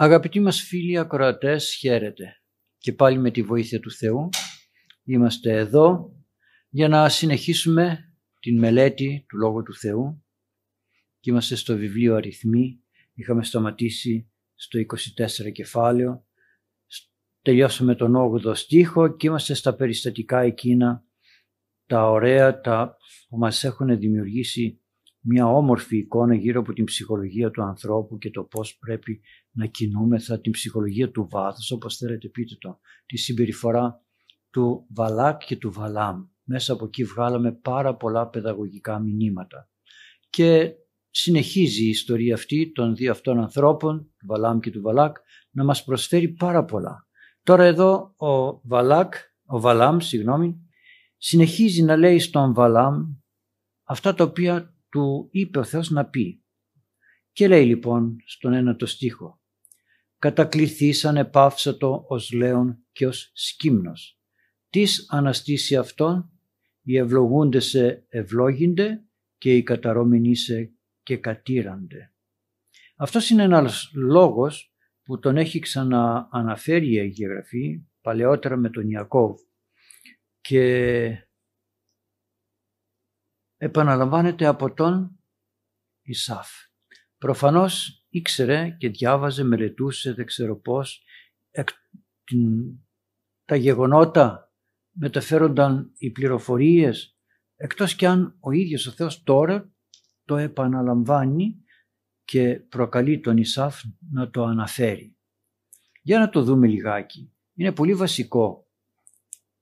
Αγαπητοί μας φίλοι ακροατές, χαίρετε. Και πάλι με τη βοήθεια του Θεού είμαστε εδώ για να συνεχίσουμε την μελέτη του Λόγου του Θεού και είμαστε στο βιβλίο Αριθμοί. Είχαμε σταματήσει στο 24 κεφάλαιο. Τελειώσαμε τον 8ο στίχο και είμαστε στα περιστατικά εκείνα τα ωραία τα που μας έχουν δημιουργήσει μια όμορφη εικόνα γύρω από την ψυχολογία του ανθρώπου και το πώς πρέπει να κινούμεθα, την ψυχολογία του βάθους, όπως θέλετε πείτε το, τη συμπεριφορά του Βαλάκ και του Βαλάμ. Μέσα από εκεί βγάλαμε πάρα πολλά παιδαγωγικά μηνύματα. Και συνεχίζει η ιστορία αυτή των δύο αυτών ανθρώπων, του Βαλάμ και του Βαλάκ, να μας προσφέρει πάρα πολλά. Τώρα εδώ ο Βαλάκ, ο Βαλάμ, συγγνώμη, συνεχίζει να λέει στον Βαλάμ αυτά τα οποία του είπε ο Θεός να πει. Και λέει λοιπόν στον ένα το στίχο «Κατακληθήσαν επάυσατο ως λέον και ως σκύμνος. Τις αναστήσει αυτόν, οι ευλογούνται σε ευλόγινται και οι καταρώμενοι σε και κατήρανται». Αυτός είναι ένας λόγος που τον έχει ξανααναφέρει η Αγία Γραφή παλαιότερα με τον Ιακώβ και επαναλαμβάνεται από τον Ισάφ. Προφανώς ήξερε και διάβαζε, μελετούσε, δεν ξέρω πώς, τα γεγονότα μεταφέρονταν οι πληροφορίες, εκτός κι αν ο ίδιος ο Θεός τώρα το επαναλαμβάνει και προκαλεί τον Ισάφ να το αναφέρει. Για να το δούμε λιγάκι. Είναι πολύ βασικό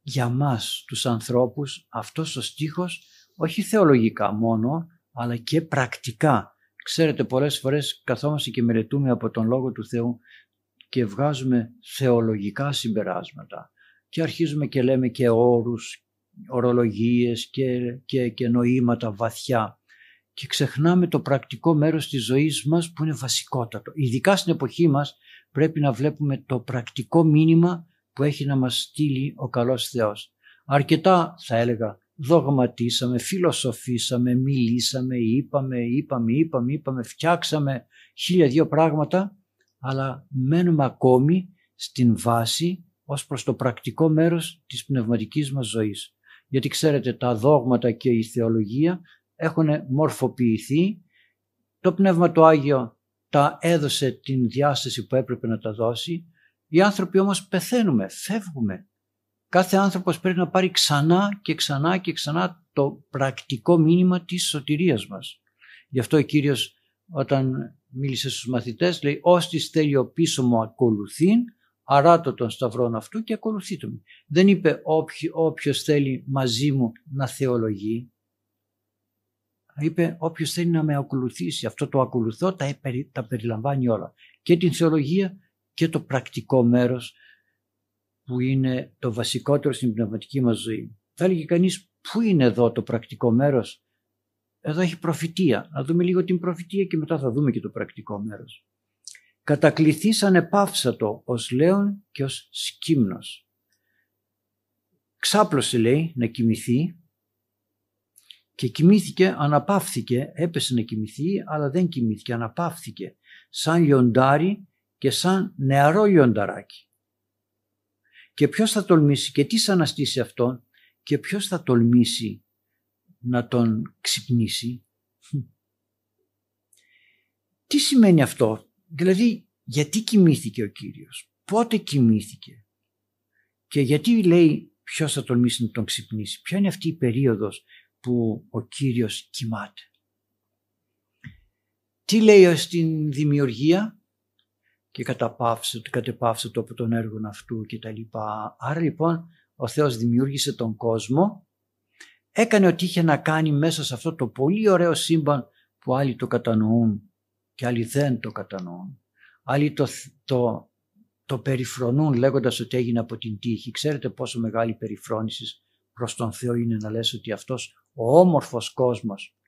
για μας τους ανθρώπους αυτός ο στίχος όχι θεολογικά μόνο αλλά και πρακτικά. Ξέρετε πολλές φορές καθόμαστε και μελετούμε από τον Λόγο του Θεού και βγάζουμε θεολογικά συμπεράσματα και αρχίζουμε και λέμε και όρους, ορολογίες και, και, και νοήματα βαθιά και ξεχνάμε το πρακτικό μέρος της ζωής μας που είναι βασικότατο. Ειδικά στην εποχή μας πρέπει να βλέπουμε το πρακτικό μήνυμα που έχει να μας στείλει ο καλός Θεός. Αρκετά θα έλεγα δογματίσαμε, φιλοσοφήσαμε, μιλήσαμε, είπαμε, είπαμε, είπαμε, είπαμε, φτιάξαμε χίλια δύο πράγματα αλλά μένουμε ακόμη στην βάση ως προς το πρακτικό μέρος της πνευματικής μας ζωής. Γιατί ξέρετε τα δόγματα και η θεολογία έχουν μορφοποιηθεί, το Πνεύμα το Άγιο τα έδωσε την διάσταση που έπρεπε να τα δώσει οι άνθρωποι όμως πεθαίνουμε, φεύγουμε. Κάθε άνθρωπος πρέπει να πάρει ξανά και ξανά και ξανά το πρακτικό μήνυμα της σωτηρίας μας. Γι' αυτό ο Κύριος όταν μίλησε στους μαθητές λέει «Όστις θέλει ο πίσω μου ακολουθεί, αράτω τον σταυρόν αυτού και ακολουθείτε μου». Δεν είπε όποιος θέλει μαζί μου να θεολογεί. Είπε όποιος θέλει να με ακολουθήσει. Αυτό το ακολουθώ τα, τα περιλαμβάνει όλα. Και την θεολογία και το πρακτικό μέρος που είναι το βασικότερο στην πνευματική μας ζωή. Θα έλεγε κανείς πού είναι εδώ το πρακτικό μέρος; Εδώ έχει προφητεία. Να δούμε λίγο την προφητεία και μετά θα δούμε και το πρακτικό μέρος. Κατακληθείς ανεπάυσατο ως λέον και ως σκύμνος. Ξάπλωσε λέει να κοιμηθεί και κοιμήθηκε, αναπαύθηκε, έπεσε να κοιμηθεί αλλά δεν κοιμήθηκε, αναπαύθηκε σαν λιοντάρι και σαν νεαρό λιονταράκι. Και ποιος θα τολμήσει και τι θα αναστήσει αυτόν και ποιος θα τολμήσει να τον ξυπνήσει. Τι σημαίνει αυτό, δηλαδή γιατί κοιμήθηκε ο Κύριος, πότε κοιμήθηκε; Και γιατί λέει ποιος θα τολμήσει να τον ξυπνήσει, ποια είναι αυτή η περίοδος που ο Κύριος κοιμάται; Τι λέει στην δημιουργία, και καταπαύσε, κατεπαύσε το από τον έργο αυτού και τα λοιπά. Άρα λοιπόν ο Θεός δημιούργησε τον κόσμο, έκανε ό,τι είχε να κάνει μέσα σε αυτό το πολύ ωραίο σύμπαν που άλλοι το κατανοούν και άλλοι δεν το κατανοούν. Άλλοι το, το, το περιφρονούν λέγοντας ότι έγινε από την τύχη. Ξέρετε πόσο μεγάλη περιφρόνηση προς τον Θεό είναι να λες ότι αυτός ο όμορφος κόσμος,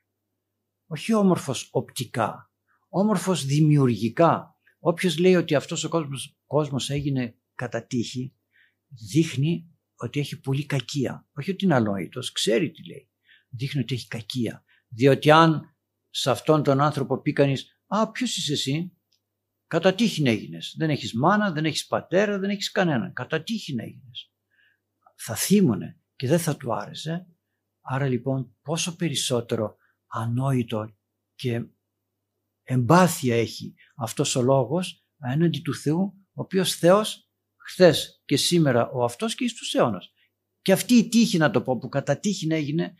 όχι όμορφος οπτικά, όμορφος δημιουργικά, Όποιος λέει ότι αυτός ο κόσμος, κόσμος έγινε κατά τύχη, δείχνει ότι έχει πολύ κακία. Όχι ότι είναι αλόητος, ξέρει τι λέει. Δείχνει ότι έχει κακία. Διότι αν σε αυτόν τον άνθρωπο πει κανείς «Α, ποιος είσαι εσύ» Κατά τύχη έγινες. Δεν έχεις μάνα, δεν έχεις πατέρα, δεν έχεις κανέναν. Κατά τύχη έγινες. Θα θύμωνε και δεν θα του άρεσε. Άρα λοιπόν πόσο περισσότερο ανόητο και εμπάθεια έχει αυτός ο λόγος έναντι του Θεού, ο οποίος Θεός χθες και σήμερα ο αυτός και εις τους αιώνας. Και αυτή η τύχη να το πω που κατά τύχη έγινε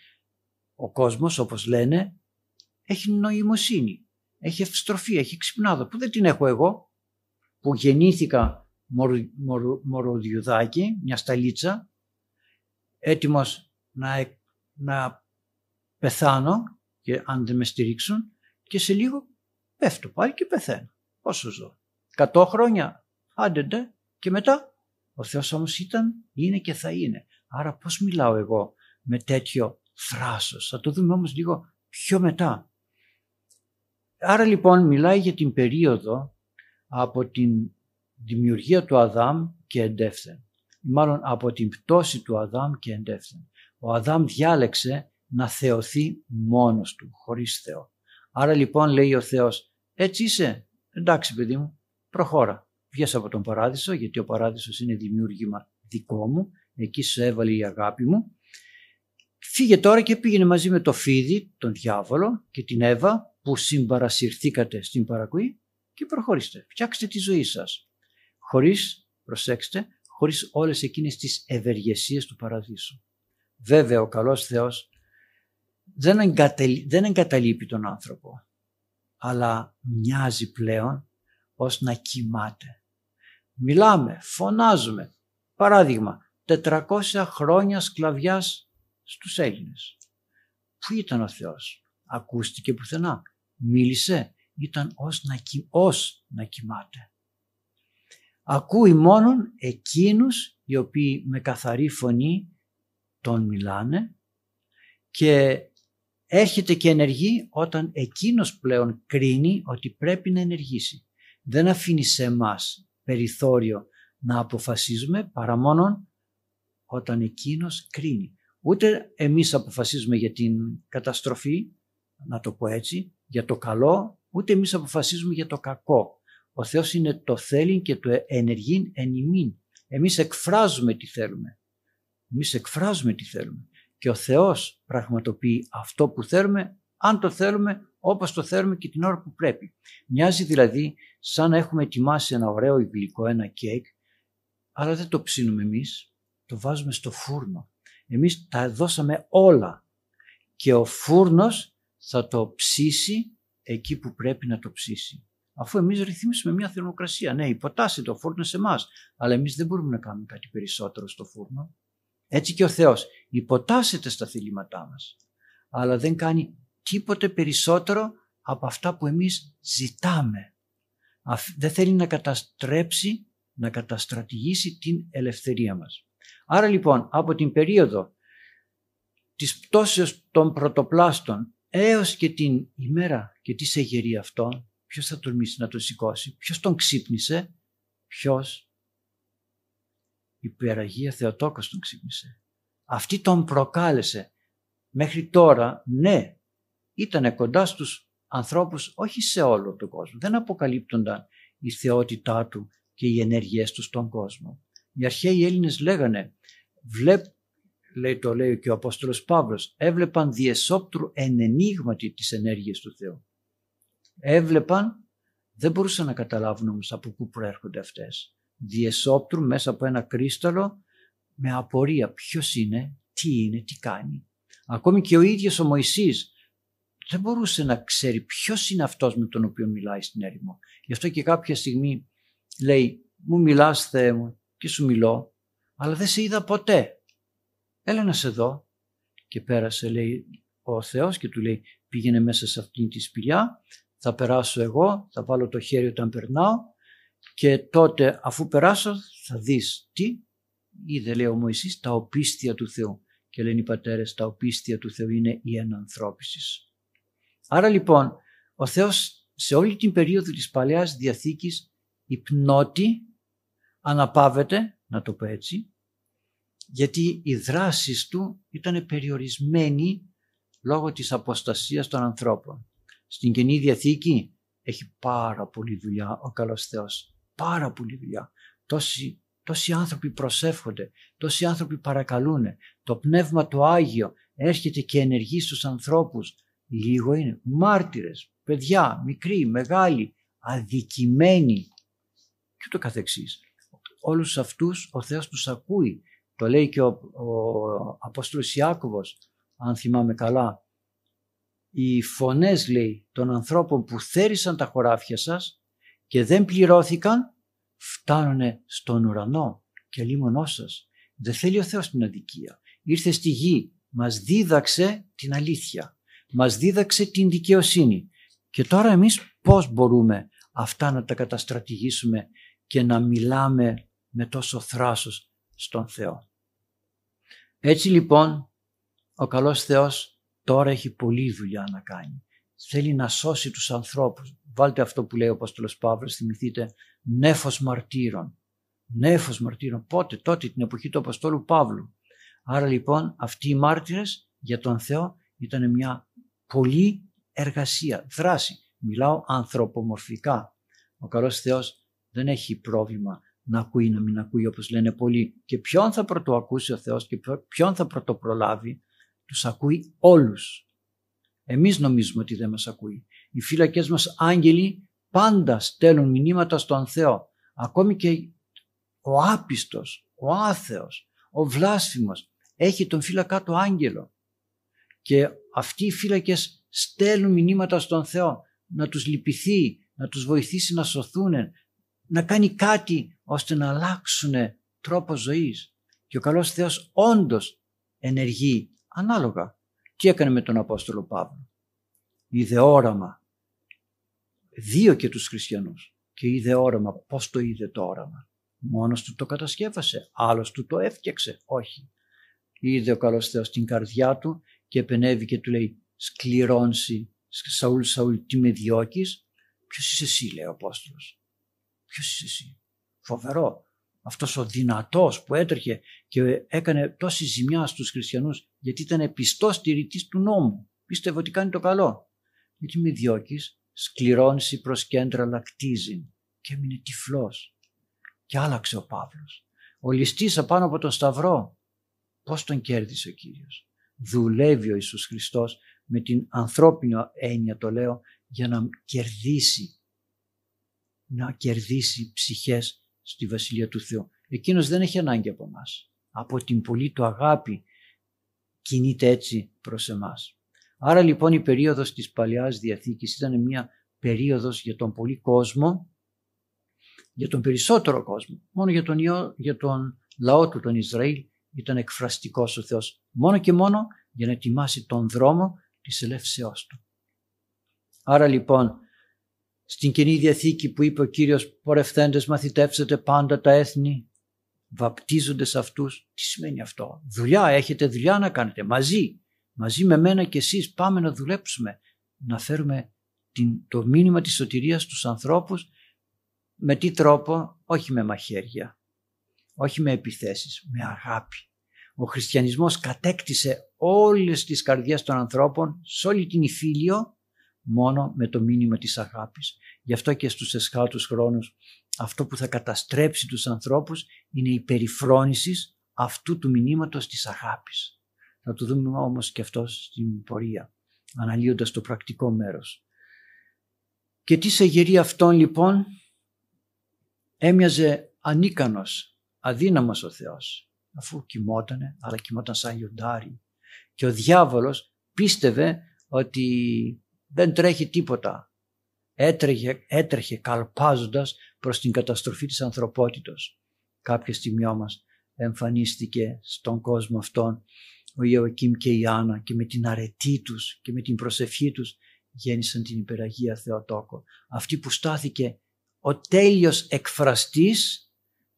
ο κόσμος όπως λένε έχει νοημοσύνη, έχει ευστροφή, έχει ξυπνάδο που δεν την έχω εγώ που γεννήθηκα μοροδιουδάκι, μια σταλίτσα έτοιμος να, να πεθάνω και αν δεν με στηρίξουν και σε λίγο πέφτω πάλι και πεθαίνω. Πόσο ζω. 100 χρόνια άντε και μετά; Ο Θεός όμως ήταν, είναι και θα είναι. Άρα πώς μιλάω εγώ με τέτοιο θράσος; Θα το δούμε όμως λίγο πιο μετά. Άρα λοιπόν μιλάει για την περίοδο από την δημιουργία του Αδάμ και εντεύθεν. Μάλλον από την πτώση του Αδάμ και εντεύθεν. Ο Αδάμ διάλεξε να θεωθεί μόνος του, χωρίς Θεό. Άρα λοιπόν λέει ο Θεός, έτσι είσαι, εντάξει παιδί μου, προχώρα. Βγες από τον παράδεισο, γιατί ο παράδεισος είναι δημιούργημα δικό μου, εκεί σου έβαλε η αγάπη μου. Φύγε τώρα και πήγαινε μαζί με το φίδι, τον διάβολο και την Εύα που συμπαρασυρθήκατε στην παρακοή και προχωρήστε. Φτιάξτε τη ζωή σας. Χωρίς, προσέξτε, χωρίς όλες εκείνες τις ευεργεσίες του παραδείσου. Βέβαια ο καλός Θεός δεν, δεν εγκαταλείπει τον άνθρωπο, αλλά μοιάζει πλέον ως να κοιμάται. Μιλάμε, φωνάζουμε. Παράδειγμα, 400 χρόνια σκλαβιάς στους Έλληνες. Πού ήταν ο Θεός, ακούστηκε πουθενά, μίλησε, ήταν ως να, ως να κοιμάται. Ακούει μόνον εκείνους οι οποίοι με καθαρή φωνή τον μιλάνε και έρχεται και ενεργεί όταν εκείνος πλέον κρίνει ότι πρέπει να ενεργήσει. Δεν αφήνει σε εμάς περιθώριο να αποφασίζουμε παρά μόνον όταν εκείνος κρίνει. Ούτε εμείς αποφασίζουμε για την καταστροφή, να το πω έτσι, για το καλό, ούτε εμείς αποφασίζουμε για το κακό. Ο Θεός είναι το θέλει και το ενεργεί εν ημίν. Εμείς εκφράζουμε τι θέλουμε. Εμείς εκφράζουμε τι θέλουμε. Και ο Θεός πραγματοποιεί αυτό που θέλουμε, αν το θέλουμε, όπως το θέλουμε και την ώρα που πρέπει. Μοιάζει δηλαδή σαν να έχουμε ετοιμάσει ένα ωραίο γλυκό, ένα κέικ, αλλά δεν το ψήνουμε εμείς, το βάζουμε στο φούρνο. Εμείς τα δώσαμε όλα και ο φούρνος θα το ψήσει εκεί που πρέπει να το ψήσει. Αφού εμείς ρυθμίσουμε μια θερμοκρασία. Ναι, υποτάσσει το φούρνο σε εμάς, αλλά εμείς δεν μπορούμε να κάνουμε κάτι περισσότερο στο φούρνο. Έτσι και ο Θεός υποτάσσεται στα θελήματά μας, αλλά δεν κάνει τίποτε περισσότερο από αυτά που εμείς ζητάμε. Δεν θέλει να καταστρέψει, να καταστρατηγήσει την ελευθερία μας. Άρα λοιπόν από την περίοδο της πτώσεως των πρωτοπλάστων έως και την ημέρα και τη σεγερή αυτών, ποιος θα τολμήσει να τον σηκώσει, ποιος τον ξύπνησε, ποιος η Περαγία Θεοτόκος τον ξύπνησε. Αυτή τον προκάλεσε. Μέχρι τώρα, ναι, ήταν κοντά στους ανθρώπους, όχι σε όλο τον κόσμο. Δεν αποκαλύπτονταν η θεότητά του και οι ενέργειές του στον κόσμο. Οι αρχαίοι Έλληνες λέγανε, βλέπ, λέει το λέει και ο Απόστολος Παύλος, έβλεπαν διεσόπτρου εν ενίγματι τις ενέργειες του Θεού. Έβλεπαν, δεν μπορούσαν να καταλάβουν όμως από πού προέρχονται αυτές διεσόπτρου μέσα από ένα κρίσταλο με απορία ποιος είναι, τι είναι, τι κάνει. Ακόμη και ο ίδιος ο Μωυσής δεν μπορούσε να ξέρει ποιος είναι αυτός με τον οποίο μιλάει στην έρημο. Γι' αυτό και κάποια στιγμή λέει μου μιλάς Θεέ μου και σου μιλώ αλλά δεν σε είδα ποτέ. Έλα να σε δω. Και πέρασε λέει ο Θεός και του λέει πήγαινε μέσα σε αυτήν τη σπηλιά θα περάσω εγώ, θα βάλω το χέρι όταν περνάω και τότε αφού περάσω θα δεις τι είδε λέει ο Μωυσής τα οπίστια του Θεού και λένε οι πατέρες τα οπίστια του Θεού είναι η ενανθρώπιση. Άρα λοιπόν ο Θεός σε όλη την περίοδο της Παλαιάς Διαθήκης υπνώτη αναπαύεται να το πω έτσι γιατί οι δράσεις του ήταν περιορισμένοι λόγω της αποστασίας των ανθρώπων. Στην Καινή Διαθήκη έχει πάρα πολλή δουλειά ο καλός Θεός. Πάρα πολλή δουλειά. Τόσοι, τόσοι άνθρωποι προσεύχονται, τόσοι άνθρωποι παρακαλούν. Το Πνεύμα το Άγιο έρχεται και ενεργεί στους ανθρώπους. Λίγο είναι. Μάρτυρες, παιδιά, μικροί, μεγάλοι, αδικημένοι και το καθεξής. Όλους αυτούς ο Θεός τους ακούει. Το λέει και ο, ο Απόστολος Ιάκωβος, αν θυμάμαι καλά. Οι φωνές, λέει, των ανθρώπων που θέρισαν τα χωράφια σας και δεν πληρώθηκαν, φτάνουν στον ουρανό και λίμωνό σας. Δεν θέλει ο Θεός την αδικία. Ήρθε στη γη, μας δίδαξε την αλήθεια. Μας δίδαξε την δικαιοσύνη. Και τώρα εμείς πώς μπορούμε αυτά να τα καταστρατηγήσουμε και να μιλάμε με τόσο θράσος στον Θεό. Έτσι λοιπόν ο καλός Θεός τώρα έχει πολλή δουλειά να κάνει. Θέλει να σώσει τους ανθρώπους. Βάλτε αυτό που λέει ο Απόστολος Παύλος, θυμηθείτε, νέφος μαρτύρων. Νέφος μαρτύρων. Πότε, τότε την εποχή του Αποστόλου Παύλου. Άρα λοιπόν αυτοί οι μάρτυρες για τον Θεό ήταν μια πολύ εργασία, δράση. Μιλάω ανθρωπομορφικά. Ο καλός Θεός δεν έχει πρόβλημα να ακούει να μην ακούει όπως λένε πολλοί. Και ποιον θα πρωτοακούσει ο Θεός και ποιον θα πρωτοπρολάβει; Τους ακούει όλους. Εμείς νομίζουμε ότι δεν μας ακούει. Οι φύλακες μας άγγελοι πάντα στέλνουν μηνύματα στον Θεό. Ακόμη και ο άπιστος, ο άθεος, ο βλάσφημος έχει τον φύλακά του άγγελο. Και αυτοί οι φύλακες στέλνουν μηνύματα στον Θεό να τους λυπηθεί, να τους βοηθήσει να σωθούν, να κάνει κάτι ώστε να αλλάξουν τρόπο ζωής. Και ο καλός Θεός όντως ενεργεί ανάλογα. Τι έκανε με τον Απόστολο Παύλο; Είδε όραμα. Δύο και τους χριστιανούς. Και είδε όραμα. Πώς το είδε το όραμα; Μόνος του το κατασκεύασε. Άλλος του το έφτιαξε. Όχι. Είδε ο καλός Θεός την καρδιά του και επενεύει και του λέει σκληρώνσει Σαούλ, Σαούλ, τι με διώκεις; Ποιος είσαι εσύ λέει ο Απόστολος. Ποιος είσαι εσύ; Φοβερό. Αυτός ο δυνατός που έτρεχε και έκανε τόση ζημιά στους χριστιανούς γιατί ήταν πιστός τηρητής του νόμου. Πίστευε ότι κάνει το καλό. Γιατί με διώκεις, σκληρώνει προς κέντρα λακτίζει και έμεινε τυφλός. Και άλλαξε ο Παύλος. Ο ληστής απάνω από τον Σταυρό. Πώς τον κέρδισε ο Κύριος; Δουλεύει ο Ιησούς Χριστός με την ανθρώπινη έννοια το λέω για να κερδίσει να κερδίσει ψυχές στη Βασιλεία του Θεού. Εκείνος δεν έχει ανάγκη από μας. Από την πολύ του αγάπη κινείται έτσι προς εμάς. Άρα λοιπόν η περίοδος της Παλαιάς Διαθήκης ήταν μια περίοδος για τον πολύ κόσμο, για τον περισσότερο κόσμο. Μόνο για τον, για τον λαό του, τον Ισραήλ, ήταν εκφραστικός ο Θεός. Μόνο και μόνο για να ετοιμάσει τον δρόμο της ελεύσεώς του. Άρα λοιπόν στην Κοινή Διαθήκη που είπε ο Κύριος «Πορευθέντες μαθητεύσετε πάντα τα έθνη, βαπτίζονται σε αυτούς». Τι σημαίνει αυτό; Δουλειά, έχετε δουλειά να κάνετε μαζί. Μαζί με μένα και εσείς πάμε να δουλέψουμε. Να φέρουμε την, το μήνυμα της σωτηρίας στους ανθρώπους με τι τρόπο, όχι με μαχαίρια, όχι με επιθέσεις, με αγάπη. Ο χριστιανισμός κατέκτησε όλες τις καρδιές των ανθρώπων σε όλη την υφήλιο μόνο με το μήνυμα της αγάπης. Γι' αυτό και στους εσχάτους χρόνους αυτό που θα καταστρέψει τους ανθρώπους είναι η περιφρόνησης αυτού του μηνύματος της αγάπης. Θα το δούμε όμως και αυτό στην πορεία, αναλύοντας το πρακτικό μέρος. Και τι σε γερή αυτόν λοιπόν; Έμοιαζε ανίκανος, αδύναμος ο Θεός, αφού κοιμότανε, αλλά κοιμόταν σαν λιοντάρι. Και ο διάβολος πίστευε ότι δεν τρέχει τίποτα. Έτρεχε, έτρεχε καλπάζοντας προς την καταστροφή της ανθρωπότητος. Κάποια στιγμή όμως εμφανίστηκε στον κόσμο αυτόν ο Ιωακήμ και η Άννα και με την αρετή τους και με την προσευχή τους γέννησαν την υπεραγία Θεοτόκο. Αυτή που στάθηκε ο τέλειος εκφραστής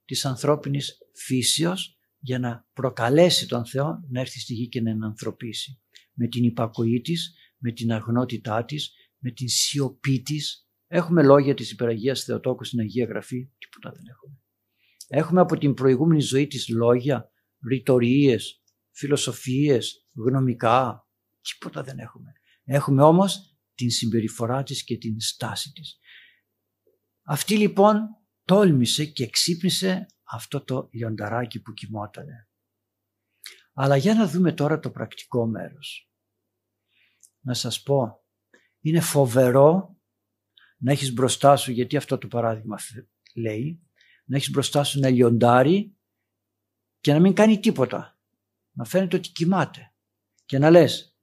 της ανθρώπινης φύσεως για να προκαλέσει τον Θεό να έρθει στη γη και να ενανθρωπίσει. Με την υπακοή της με την αγνότητά της, με την σιωπή της. Έχουμε λόγια της υπεραγίας Θεοτόκου στην Αγία Γραφή, τίποτα δεν έχουμε. Έχουμε από την προηγούμενη ζωή της λόγια, ρητορίες, φιλοσοφίες, γνωμικά, τίποτα δεν έχουμε. Έχουμε όμως την συμπεριφορά της και την στάση της. Αυτή λοιπόν τόλμησε και ξύπνησε αυτό το λιονταράκι που κοιμότανε. Αλλά για να δούμε τώρα το πρακτικό μέρος. Να σας πω, είναι φοβερό να έχεις μπροστά σου, γιατί αυτό το παράδειγμα λέει, να έχεις μπροστά σου ένα λιοντάρι και να μην κάνει τίποτα. Να φαίνεται ότι κοιμάται. Και να λες,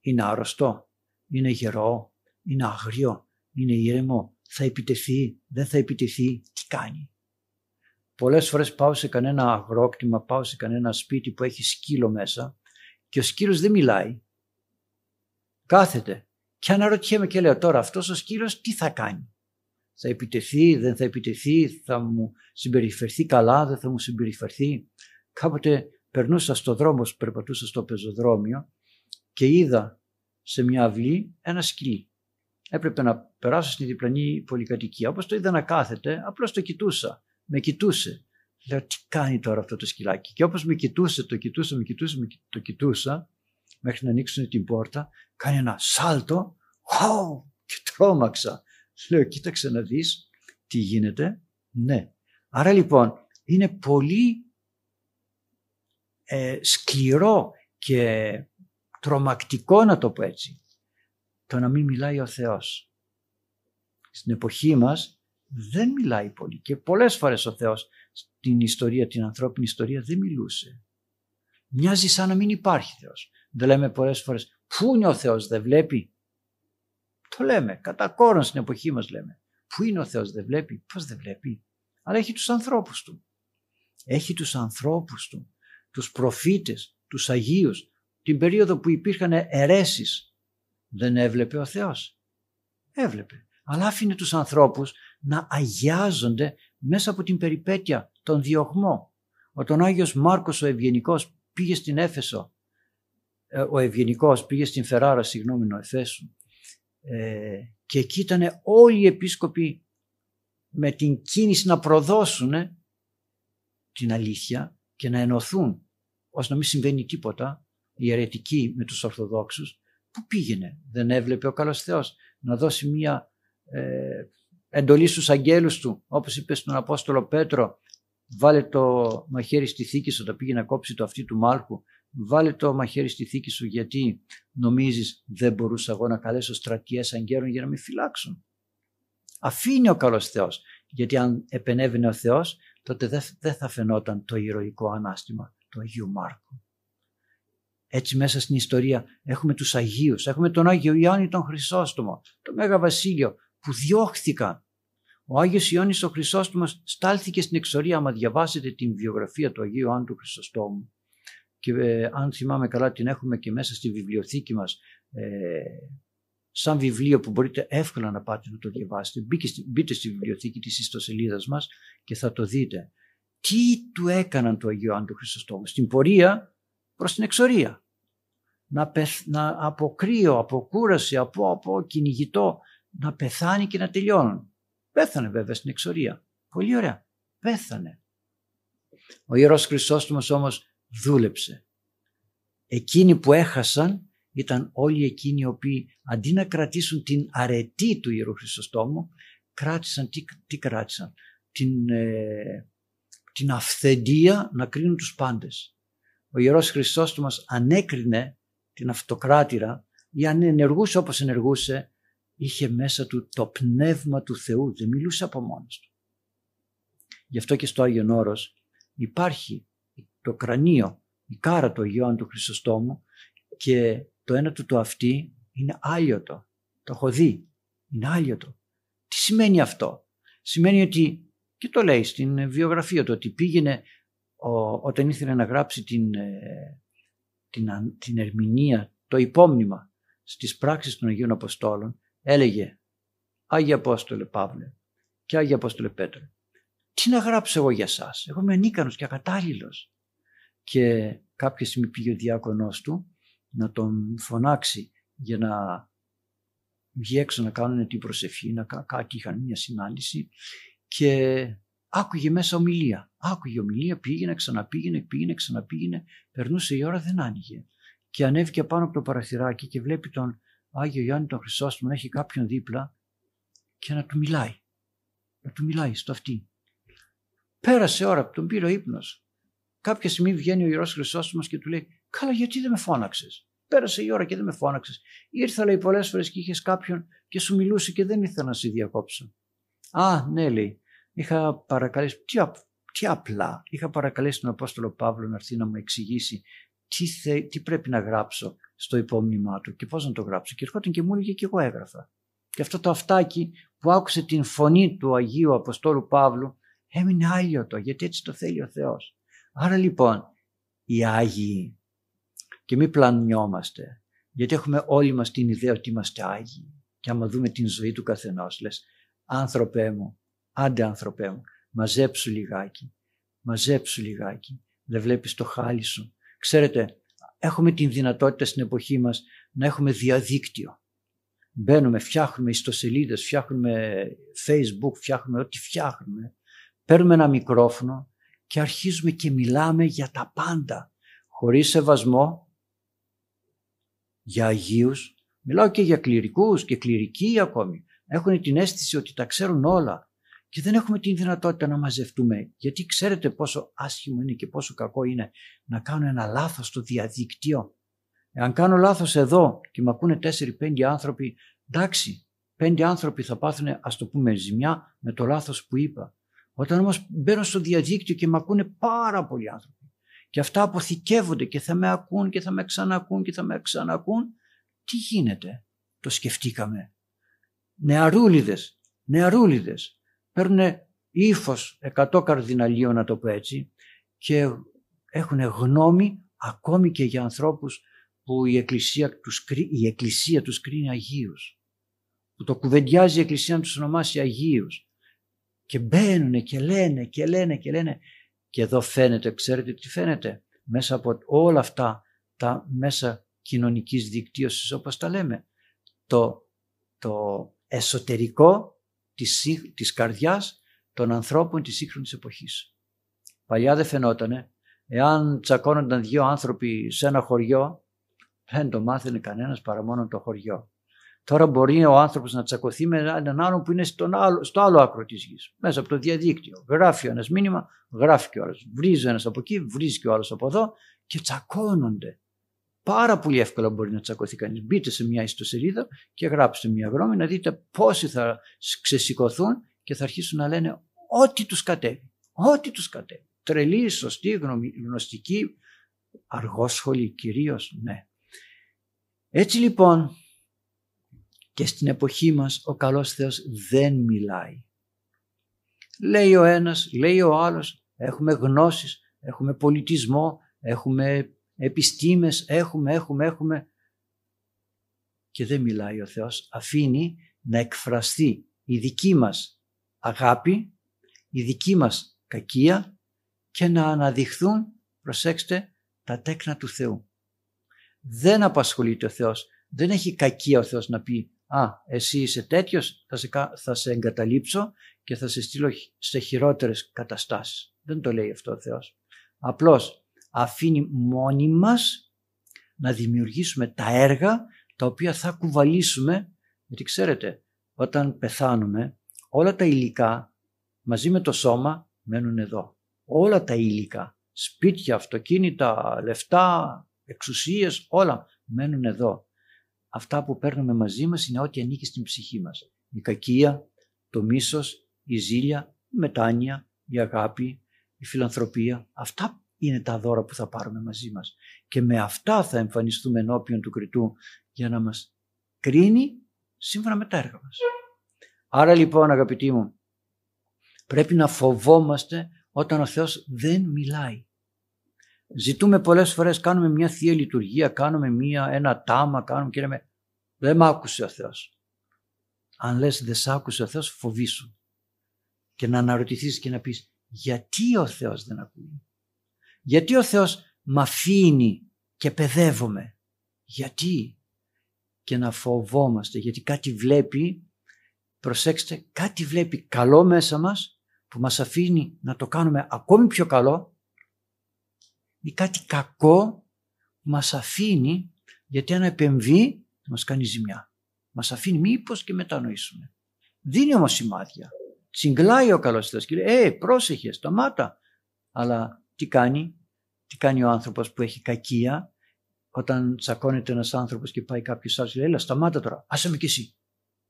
είναι άρρωστο, είναι γερό, είναι αγρίο, είναι ήρεμο, θα επιτεθεί, δεν θα επιτεθεί, τι κάνει. Πολλές φορές πάω σε κανένα αγρόκτημα, πάω σε κανένα σπίτι που έχει σκύλο μέσα και ο σκύλος δεν μιλάει. Κάθεται και αναρωτιέμαι και λέω τώρα αυτός ο σκύλος τι θα κάνει; Θα επιτεθεί, δεν θα επιτεθεί, θα μου συμπεριφερθεί καλά, δεν θα μου συμπεριφερθεί; Κάποτε περνούσα στο δρόμο, περπατούσα στο πεζοδρόμιο και είδα σε μια αυλή ένα σκυλί. Έπρεπε να περάσω στη διπλανή πολυκατοικία. Όπως το είδα να κάθεται, απλώς το κοιτούσα. Με κοιτούσε. Λέω τι κάνει τώρα αυτό το σκυλάκι; Και όπως με κοιτούσε, το κοιτούσα, με κοιτούσε, με το κοιτούσα, μέχρι να ανοίξουν την πόρτα, κάνει ένα σάλτο, wow, και τρόμαξα. Λέω κοίταξε να δεις τι γίνεται. Ναι. Άρα λοιπόν είναι πολύ ε, σκληρό και τρομακτικό να το πω έτσι το να μην μιλάει ο Θεός. Στην εποχή μας δεν μιλάει πολύ και πολλές φορές ο Θεός στην ιστορία, την ανθρώπινη ιστορία δεν μιλούσε. Μοιάζει σαν να μην υπάρχει Θεός. Δεν λέμε πολλές φορές πού είναι ο Θεός δεν βλέπει. Το λέμε κατά κόρον στην εποχή μας λέμε. Πού είναι ο Θεός δεν βλέπει. Πώς δεν βλέπει; Αλλά έχει τους ανθρώπους του. Έχει τους ανθρώπους του. Τους προφήτες, τους Αγίους. Την περίοδο που υπήρχαν αιρέσεις δεν έβλεπε ο Θεός. Έβλεπε. Αλλά άφηνε τους ανθρώπους να αγιάζονται μέσα από την περιπέτεια, τον διωγμό. Όταν ο Άγιος Μάρκος ο Ευγενικός πήγε στην Έφεσο, ε, ο Ευγενικός πήγε στην Φεράρα, συγγνώμη, ο Εφέσου, ε, και εκεί ήταν όλοι οι επίσκοποι με την κίνηση να προδώσουν την αλήθεια και να ενωθούν ώστε να μην συμβαίνει τίποτα, οι αιρετικοί με τους Ορθοδόξους Πού πήγαινε, δεν έβλεπε ο καλός Θεός να δώσει μία ε, εντολή στους αγγέλους του, όπως είπε στον Απόστολο Πέτρο, βάλε το μαχαίρι στη θήκη σου όταν πήγε να κόψει το αυτί του Μάλκου, βάλε το μαχαίρι στη θήκη σου γιατί νομίζεις δεν μπορούσα εγώ να καλέσω στρατιές αγγέλων για να με φυλάξουν. Αφήνει ο καλός Θεός, γιατί αν επενέβαινε ο Θεός, τότε δεν θα φαινόταν το ηρωικό ανάστημα του Αγίου Μάρκου. Έτσι μέσα στην ιστορία έχουμε τους Αγίους, έχουμε τον Άγιο Ιωάννη τον Χρυσόστομο, το Μέγα Βασίλειο που διώχθηκαν. Ο Άγιος Ιωάννης ο Χρυσόστομος στάλθηκε στην εξορία, άμα διαβάσετε την βιογραφία του Αγίου Ιωάννη του Χρυσοστόμου και ε, αν θυμάμαι καλά την έχουμε και μέσα στη βιβλιοθήκη μας ε, σαν βιβλίο που μπορείτε εύκολα να πάτε να το διαβάσετε. Μπείτε στη βιβλιοθήκη της ιστοσελίδας μας και θα το δείτε. Τι του έκαναν του Αγίου Ιωάννη του Χρυσοστόμου; Στην πορεία προς την εξορία να, πεθ, να από κρύο, από κούραση, από, από κυνηγητό, να πεθάνει και να τελειώνουν. Πέθανε βέβαια στην εξορία. Πολύ ωραία. Πέθανε. Ο Ιερός Χρυσόστομος όμως δούλεψε. Εκείνοι που έχασαν ήταν όλοι εκείνοι οι οποίοι αντί να κρατήσουν την αρετή του Ιερού Χρυσοστόμου, κράτησαν, τι, τι κράτησαν, την, ε, την αυθεντία να κρίνουν τους πάντες. Ο Ιερός Χρυσόστομος ανέκρινε την αυτοκράτηρα ή αν ενεργούσε όπως ενεργούσε είχε μέσα του το πνεύμα του Θεού, δεν μιλούσε από μόνος του. Γι' αυτό και στο Άγιον Όρος υπάρχει το κρανίο, η κάρα του Αγίου του Χρυσοστόμου και το ένα του το αυτή είναι άλιωτο. Το έχω δει. Είναι άλιωτο. Τι σημαίνει αυτό; Σημαίνει ότι, και το λέει στην βιογραφία του, ότι πήγαινε όταν ήθελε να γράψει την, ε, την, την ερμηνεία, το υπόμνημα στις πράξεις των Αγίων Αποστόλων έλεγε Άγιε Απόστολε Παύλε και Άγιε Απόστολε Πέτρο τι να γράψω εγώ για σας, εγώ είμαι ανίκανος και ακατάλληλος και κάποια στιγμή πήγε ο διάκονός του να τον φωνάξει για να βγει έξω να κάνουν την προσευχή, να κάτι είχαν μια συνάντηση και άκουγε μέσα ομιλία. Άκουγε ομιλία, πήγαινε, ξαναπήγαινε, πήγαινε, ξαναπήγαινε. Περνούσε η ώρα, δεν άνοιγε. Και ανέβηκε πάνω από το παραθυράκι και βλέπει τον Άγιο Ιωάννη τον Χρυσόστομο να έχει κάποιον δίπλα και να του μιλάει. Να του μιλάει στο αυτή. Πέρασε ώρα που τον πήρε ο ύπνος. Κάποια στιγμή βγαίνει ο Ιερός Χρυσόστομος και του λέει «Καλά γιατί δεν με φώναξες». Πέρασε η ώρα και δεν με φώναξες. Ήρθα λέει πολλές φορές και είχες κάποιον και σου μιλούσε και δεν ήθελα να σε διακόψω. Α, ναι λέει, είχα παρακαλέσει, τι, τι απλά, είχα παρακαλέσει τον Απόστολο Παύλο να έρθει να μου εξηγήσει τι, θε, τι πρέπει να γράψω στο υπόμνημά του και πώς να το γράψω. Και ερχόταν και μου έλεγε και εγώ έγραφα. Και αυτό το αυτάκι που άκουσε την φωνή του Αγίου Αποστόλου Παύλου έμεινε άγιωτο γιατί έτσι το θέλει ο Θεός. Άρα λοιπόν οι Άγιοι και μην πλανιόμαστε γιατί έχουμε όλοι μας την ιδέα ότι είμαστε Άγιοι και άμα δούμε την ζωή του καθενός λες άνθρωπέ μου, άντε άνθρωπέ μου, μαζέψου λιγάκι, μαζέψου λιγάκι, δεν βλέπεις το χάλι σου. Ξέρετε, έχουμε την δυνατότητα στην εποχή μας να έχουμε διαδίκτυο. Μπαίνουμε, φτιάχνουμε ιστοσελίδες, φτιάχνουμε facebook, φτιάχνουμε ό,τι φτιάχνουμε. Παίρνουμε ένα μικρόφωνο και αρχίζουμε και μιλάμε για τα πάντα. Χωρίς σεβασμό για Αγίους. Μιλάω και για κληρικούς και κληρικοί ακόμη. Έχουν την αίσθηση ότι τα ξέρουν όλα και δεν έχουμε την δυνατότητα να μαζευτούμε. Γιατί ξέρετε πόσο άσχημο είναι και πόσο κακό είναι να κάνω ένα λάθος στο διαδίκτυο. Εάν κάνω λάθος εδώ και με ακούνε 4-5 άνθρωποι, εντάξει, 5 άνθρωποι θα πάθουν, ας το πούμε, ζημιά με το λάθος που είπα. Όταν όμως μπαίνω στο διαδίκτυο και με ακούνε πάρα πολλοί άνθρωποι και αυτά αποθηκεύονται και θα με ακούν και θα με ξανακούν και θα με ξανακούν, τι γίνεται, το σκεφτήκαμε. Νεαρούλιδες, νεαρούλιδες. Παίρνουν ύφος 100 καρδιναλίων να το πω έτσι και έχουν γνώμη ακόμη και για ανθρώπους που η Εκκλησία τους, η εκκλησία τους κρίνει Αγίους. Που το κουβεντιάζει η Εκκλησία να τους ονομάσει Αγίους. Και μπαίνουν και λένε και λένε και λένε και εδώ φαίνεται, ξέρετε τι φαίνεται; Μέσα από όλα αυτά τα μέσα κοινωνικής δικτύωσης όπως τα λέμε το, το εσωτερικό της, της καρδιάς των ανθρώπων της σύγχρονης εποχής. Παλιά δεν φαινότανε. Εάν τσακώνονταν δύο άνθρωποι σε ένα χωριό, δεν το μάθαινε κανένας παρά μόνο το χωριό. Τώρα μπορεί ο άνθρωπος να τσακωθεί με έναν άλλον που είναι στον άλλο, στο άλλο άκρο της γης, μέσα από το διαδίκτυο. Γράφει ένας μήνυμα, γράφει και ο άλλος. Βρίζει ένας από εκεί, βρίζει και ο άλλος από εδώ και τσακώνονται. Πάρα πολύ εύκολα μπορεί να τσακωθεί κανείς. Μπείτε σε μια ιστοσελίδα και γράψτε μια γνώμη να δείτε πόσοι θα ξεσηκωθούν και θα αρχίσουν να λένε ό,τι τους κατέβει. Ό,τι τους κατέβει. Τρελή, σωστή, γνωστική, αργόσχολη κυρίως, ναι. Έτσι λοιπόν και στην εποχή μας ο καλός Θεός δεν μιλάει. Λέει ο ένας, λέει ο άλλος, έχουμε γνώσεις, έχουμε πολιτισμό, έχουμε επιστήμες έχουμε, έχουμε, έχουμε και δεν μιλάει ο Θεός. Αφήνει να εκφραστεί η δική μας αγάπη, η δική μας κακία και να αναδειχθούν, προσέξτε, τα τέκνα του Θεού. Δεν απασχολείται ο Θεός, δεν έχει κακία ο Θεός να πει «Α, εσύ είσαι τέτοιος, θα σε, θα σε εγκαταλείψω και θα σε στείλω σε χειρότερες καταστάσεις». Δεν το λέει αυτό ο Θεός. Απλώς αφήνει μόνοι μας να δημιουργήσουμε τα έργα τα οποία θα κουβαλήσουμε γιατί ξέρετε όταν πεθάνουμε όλα τα υλικά μαζί με το σώμα μένουν εδώ. Όλα τα υλικά, σπίτια, αυτοκίνητα, λεφτά, εξουσίες, όλα μένουν εδώ. Αυτά που παίρνουμε μαζί μας είναι ό,τι ανήκει στην ψυχή μας. Η κακία, το μίσος, η ζήλια, η μετάνοια, η αγάπη, η φιλανθρωπία. Αυτά είναι τα δώρα που θα πάρουμε μαζί μας. Και με αυτά θα εμφανιστούμε ενώπιον του κριτού για να μας κρίνει σύμφωνα με τα έργα μας. Άρα λοιπόν αγαπητοί μου, πρέπει να φοβόμαστε όταν ο Θεός δεν μιλάει. Ζητούμε πολλές φορές, κάνουμε μια Θεία Λειτουργία, κάνουμε μια, ένα τάμα, κάνουμε και λέμε δεν μ' άκουσε ο Θεός. Αν λες δεν σ' άκουσε ο Θεός φοβήσου και να αναρωτηθείς και να πεις γιατί ο Θεός δεν ακούει; Γιατί ο Θεός μ' αφήνει και παιδεύομαι; Γιατί; Και να φοβόμαστε γιατί κάτι βλέπει, προσέξτε, κάτι βλέπει καλό μέσα μας που μας αφήνει να το κάνουμε ακόμη πιο καλό ή κάτι κακό που μας αφήνει γιατί αν επεμβεί μας κάνει ζημιά. Μας αφήνει μήπως και μετανοήσουμε. Δίνει όμως σημάδια. Τσιγκλάει ο καλός Θεός και λέει «Ε, πρόσεχε, σταμάτα». Αλλά τι κάνει, τι κάνει ο άνθρωπος που έχει κακία όταν τσακώνεται ένας άνθρωπος και πάει κάποιος άλλος και λέει «Έλα, σταμάτα τώρα, άσε με κι εσύ,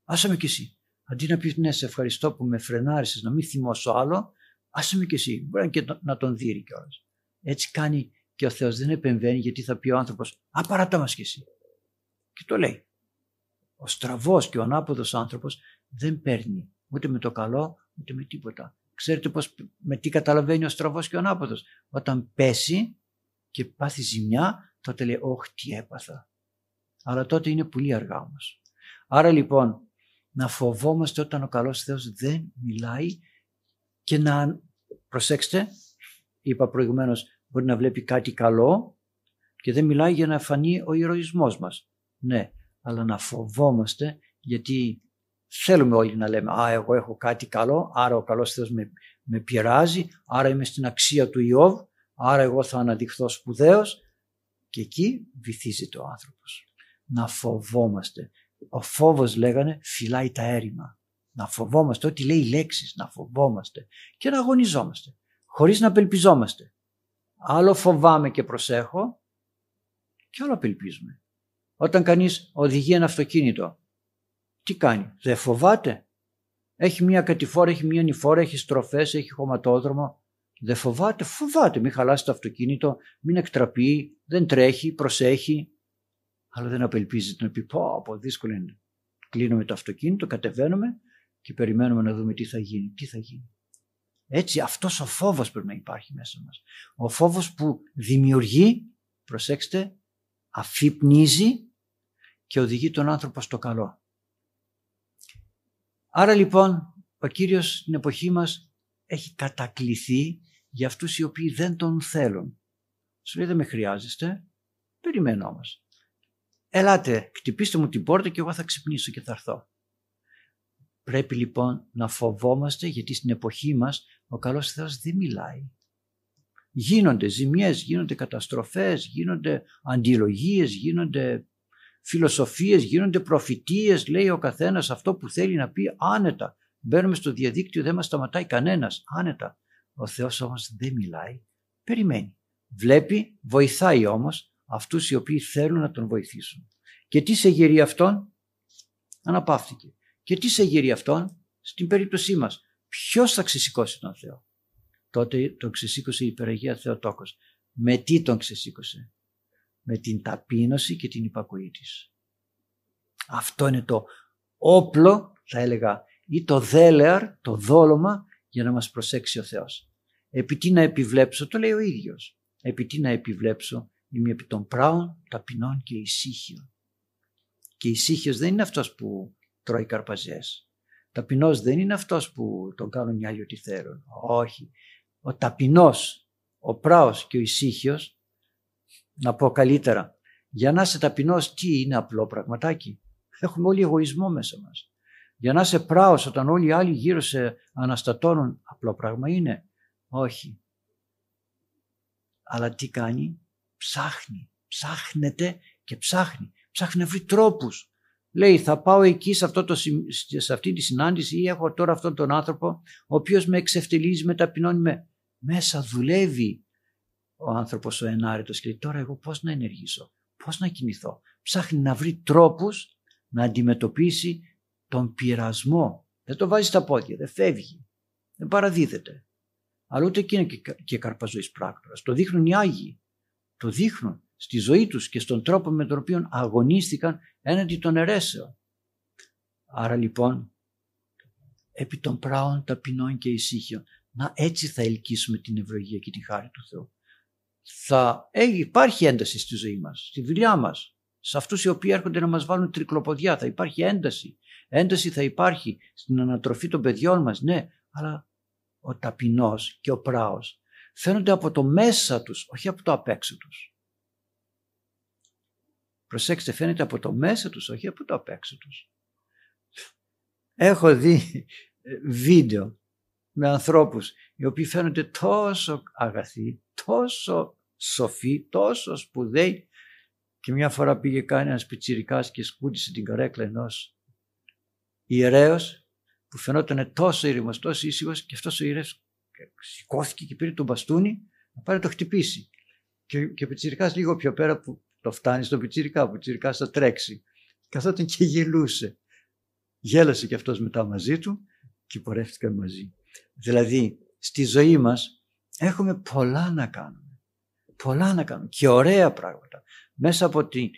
άσε με κι εσύ». Αντί να πεις ναι, σε ευχαριστώ που με φρενάρισες να μην θυμώσω άλλο, άσε με κι εσύ. Μπορεί και να τον δει κιόλας. Έτσι κάνει και ο Θεός δεν επεμβαίνει γιατί θα πει ο άνθρωπος «Α, παράτα μας κι εσύ». Και το λέει. Ο στραβός και ο ανάποδος άνθρωπος δεν παίρνει ούτε με το καλό ούτε με τίποτα. Ξέρετε πώς, με τι καταλαβαίνει ο στραβός και ο ανάποδος. Όταν πέσει και πάθει ζημιά τότε λέει «Ωχ, τι έπαθα». Αλλά τότε είναι πολύ αργά όμως. Άρα λοιπόν να φοβόμαστε όταν ο καλός Θεός δεν μιλάει και να προσέξτε, είπα προηγουμένως μπορεί να βλέπει κάτι καλό και δεν μιλάει για να φανεί ο ηρωισμός μας. Ναι, αλλά να φοβόμαστε γιατί θέλουμε όλοι να λέμε «Α, εγώ έχω κάτι καλό, άρα ο καλός Θεός με, με πειράζει, άρα είμαι στην αξία του Ιώβ, άρα εγώ θα αναδειχθώ σπουδαίος» και εκεί βυθίζεται ο άνθρωπος. Να φοβόμαστε. Ο φόβος λέγανε φυλάει τα έρημα. Να φοβόμαστε ό,τι λέει λέξεις, να φοβόμαστε και να αγωνιζόμαστε χωρίς να απελπιζόμαστε. Άλλο φοβάμαι και προσέχω και άλλο απελπίζουμε. Όταν κανείς οδηγεί ένα αυτοκίνητο, τι κάνει, δεν φοβάται; Έχει μία κατηφόρα, έχει μία νηφόρα, έχει στροφές, έχει χωματόδρομο. Δεν φοβάται, φοβάται. Μην χαλάσει το αυτοκίνητο, μην εκτραπεί, δεν τρέχει, προσέχει. Αλλά δεν απελπίζει να πει πω, πω δύσκολο είναι. Κλείνουμε το αυτοκίνητο, κατεβαίνουμε και περιμένουμε να δούμε τι θα γίνει. Τι θα γίνει. Έτσι αυτός ο φόβος πρέπει να υπάρχει μέσα μας. Ο φόβος που δημιουργεί, προσέξτε, αφυπνίζει και οδηγεί τον άνθρωπο στο καλό. Άρα λοιπόν ο Κύριος στην εποχή μας έχει κατακληθεί για αυτούς οι οποίοι δεν τον θέλουν. Σου λέει δεν με χρειάζεστε, περιμένω όμως. Ελάτε, χτυπήστε μου την πόρτα και εγώ θα ξυπνήσω και θα έρθω. Πρέπει λοιπόν να φοβόμαστε γιατί στην εποχή μας ο καλός Θεός δεν μιλάει. Γίνονται ζημιές, γίνονται καταστροφές, γίνονται αντιλογίες, γίνονται φιλοσοφίες, γίνονται προφητείες, λέει ο καθένας αυτό που θέλει να πει άνετα. Μπαίνουμε στο διαδίκτυο, δεν μας σταματάει κανένας, άνετα. Ο Θεός όμως δεν μιλάει, περιμένει. Βλέπει, βοηθάει όμως αυτούς οι οποίοι θέλουν να τον βοηθήσουν. Και τι σε γυρεί αυτόν, αναπαύτηκε. Και τι σε γύρει αυτόν, στην περίπτωσή μας. Ποιος θα ξεσηκώσει τον Θεό; Τότε τον ξεσήκωσε η υπεραγία Θεοτόκος. Με τι τον ξεσήκωσε; Με την ταπείνωση και την υπακοή της. Αυτό είναι το όπλο, θα έλεγα, ή το δέλεαρ, το δόλωμα για να μας προσέξει ο Θεός. Επί τι να επιβλέψω, το λέει ο ίδιος. Επί τι να επιβλέψω, είμαι επί των πράων, ταπεινών και ησύχιων. Και ησύχιος δεν είναι αυτός που τρώει καρπαζές. Ταπεινός δεν είναι αυτός που τον κάνουν οι άλλοι ό,τι θέλουν. Όχι. Ο ταπεινός, ο πράος και ο ησύχιος, να πω καλύτερα, για να είσαι ταπεινός τι είναι απλό πραγματάκι; Έχουμε όλοι εγωισμό μέσα μας. Για να είσαι πράος όταν όλοι οι άλλοι γύρω σε αναστατώνουν απλό πράγμα είναι; Όχι. Αλλά τι κάνει; Ψάχνει. Ψάχνεται και ψάχνει. Ψάχνει να βρει τρόπους Λέει θα πάω εκεί σε, αυτό το, σε αυτή τη συνάντηση ή έχω τώρα αυτόν τον άνθρωπο ο οποίος με εξευτελίζει, με ταπεινώνει με... Μέσα δουλεύει ο άνθρωπος ο ενάρετος και λέει τώρα εγώ πώς να ενεργήσω, πώς να κινηθώ. Ψάχνει να βρει τρόπους να αντιμετωπίσει τον πειρασμό. Δεν το βάζει στα πόδια, δεν φεύγει, δεν παραδίδεται. Αλλά ούτε εκεί είναι και, και καρπαζοής πράκτορας. Το δείχνουν οι Άγιοι. Το δείχνουν στη ζωή τους και στον τρόπο με τον οποίο αγωνίστηκαν έναντι των αιρέσεων. Άρα λοιπόν, επί των πράων ταπεινών και ησύχιων, να έτσι θα ελκύσουμε την ευλογία και τη χάρη του Θεού. Θα υπάρχει ένταση στη ζωή μας, στη δουλειά μας, σε αυτούς οι οποίοι έρχονται να μας βάλουν τρικλοποδιά, θα υπάρχει ένταση. Ένταση θα υπάρχει στην ανατροφή των παιδιών μας, ναι, αλλά ο ταπεινός και ο πράος φαίνονται από το μέσα τους, όχι από το απέξω τους. Προσέξτε, φαίνεται από το μέσα τους, όχι από το απ' έξω τους. Έχω δει ε, βίντεο με ανθρώπους οι οποίοι φαίνονται τόσο αγαθοί, τόσο σοφοί, τόσο σπουδαίοι Και μια φορά πήγε κάνει ένα πιτσιρικάς και σκούτησε την καρέκλα ενός ιερέως που φαινόταν τόσο ήρεμος, τόσο ήσυχος και αυτός ο ιερέο σηκώθηκε και πήρε τον μπαστούνι να πάρει να το χτυπήσει. Και, και ο πιτσιρικάς λίγο πιο πέρα που το φτάνεις στον πιτσιρικά, ο πιτσιρικάς θα τρέξει. Καθόταν και γελούσε. Γέλασε και αυτός μετά μαζί του και πορεύτηκαν μαζί. Δηλαδή, στη ζωή μας έχουμε πολλά να κάνουμε. Πολλά να κάνουμε και ωραία πράγματα. Μέσα από τη,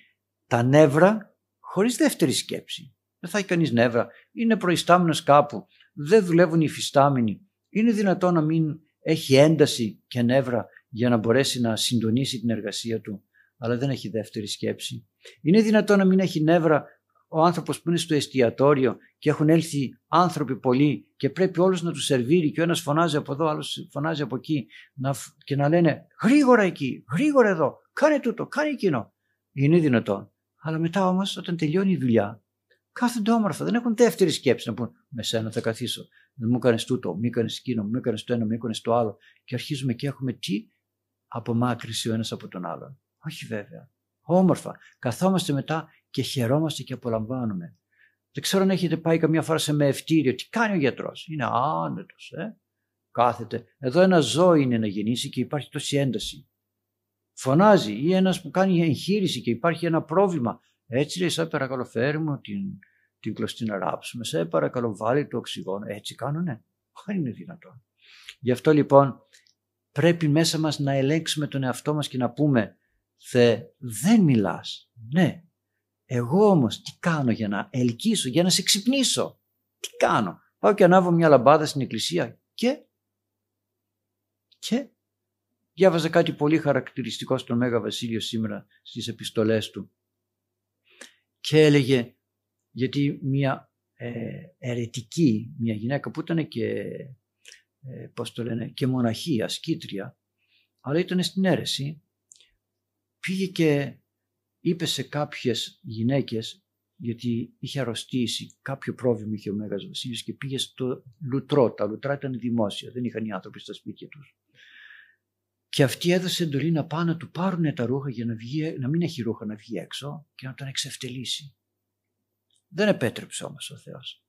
τα νεύρα, χωρίς δεύτερη σκέψη. Δεν θα έχει κανείς νεύρα. Είναι προϊστάμενος κάπου. Δεν δουλεύουν οι φυστάμενοι. Είναι δυνατόν να μην έχει ένταση και νεύρα για να μπορέσει να συντονίσει την εργασία του, αλλά δεν έχει δεύτερη σκέψη. Είναι δυνατόν να μην έχει νεύρα ο άνθρωπος που είναι στο εστιατόριο και έχουν έλθει άνθρωποι πολλοί και πρέπει όλους να τους σερβίρει και ο ένας φωνάζει από εδώ, άλλος φωνάζει από εκεί να, και να λένε γρήγορα εκεί, γρήγορα εδώ, κάνε τούτο, κάνε εκείνο. Είναι δυνατόν. Αλλά μετά όμως, όταν τελειώνει η δουλειά, κάθονται όμορφα, δεν έχουν δεύτερη σκέψη να πούν με σένα θα καθίσω. Δεν μου έκανες τούτο, μη έκανες εκείνο, μη έκανες το ένα, μη έκανες το άλλο. Και αρχίζουμε και έχουμε τι απομάκρυση ο ένας από τον άλλον. Όχι βέβαια. Όμορφα. Καθόμαστε μετά και χαιρόμαστε και απολαμβάνουμε. Δεν ξέρω αν έχετε πάει καμιά φορά σε μεευτήριο. Τι κάνει ο γιατρός; Είναι άνετος, ε. Κάθεται. Εδώ ένα ζώο είναι να γεννήσει και υπάρχει τόση ένταση. Φωνάζει ή ένας που κάνει εγχείρηση και υπάρχει ένα πρόβλημα. Έτσι λέει, σε παρακαλώ φέρει μου την, την κλωστή να ράψουμε. Σε παρακαλώ βάλει το οξυγόνο. Έτσι κάνουνε; Δεν είναι δυνατόν. Γι' αυτό λοιπόν πρέπει μέσα μας να ελέγξουμε τον εαυτό μας και να πούμε Θε, δεν μιλάς. Ναι, εγώ όμως τι κάνω για να ελκύσω, για να σε ξυπνήσω; Τι κάνω; Πάω και ανάβω μια λαμπάδα στην εκκλησία και και διάβαζα κάτι πολύ χαρακτηριστικό στον Μέγα Βασίλειο σήμερα στις επιστολές του και έλεγε γιατί μια ε, ερετική, μια γυναίκα που ήταν και ε, πώς το λένε, και μοναχή, ασκήτρια αλλά ήταν στην αίρεση πήγε και είπε σε κάποιες γυναίκες γιατί είχε αρρωστήσει, κάποιο πρόβλημα είχε ο Μέγας Βασίλειος και πήγε στο λουτρό. Τα λουτρά ήταν δημόσια, δεν είχαν οι άνθρωποι στα σπίτια τους. Και αυτή έδωσε εντολή να πάνε να του πάρουν τα ρούχα για να, βγει, να μην έχει ρούχα να βγει έξω και να τον εξευτελίσει. Δεν επέτρεψε όμως ο Θεός.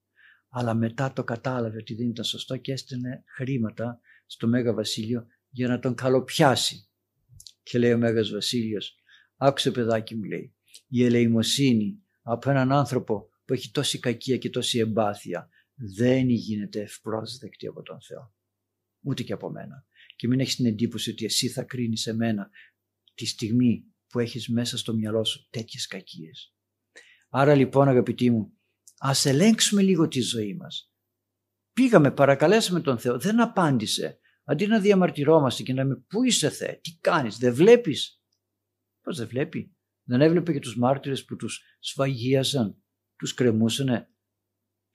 Αλλά μετά το κατάλαβε ότι δεν ήταν σωστό και έστειλε χρήματα στο Μέγα Βασίλειο για να τον καλοπιάσει. Και λέει ο Μέγας Βασίλειος, άκουσε παιδάκι μου λέει, η ελεημοσύνη από έναν άνθρωπο που έχει τόση κακία και τόση εμπάθεια δεν γίνεται ευπρόσδεκτη από τον Θεό. Ούτε και από μένα. Και μην έχεις την εντύπωση ότι εσύ θα κρίνεις εμένα τη στιγμή που έχεις μέσα στο μυαλό σου τέτοιες κακίες. Άρα λοιπόν αγαπητοί μου, ας ελέγξουμε λίγο τη ζωή μας. Πήγαμε, παρακαλέσαμε τον Θεό, δεν απάντησε. Αντί να διαμαρτυρόμαστε και να με πού είσαι Θεέ, τι κάνεις, δεν βλέπεις; Πώς δεν βλέπει; Δεν έβλεπε και τους μάρτυρες που τους σφαγίασαν, τους κρεμούσανε.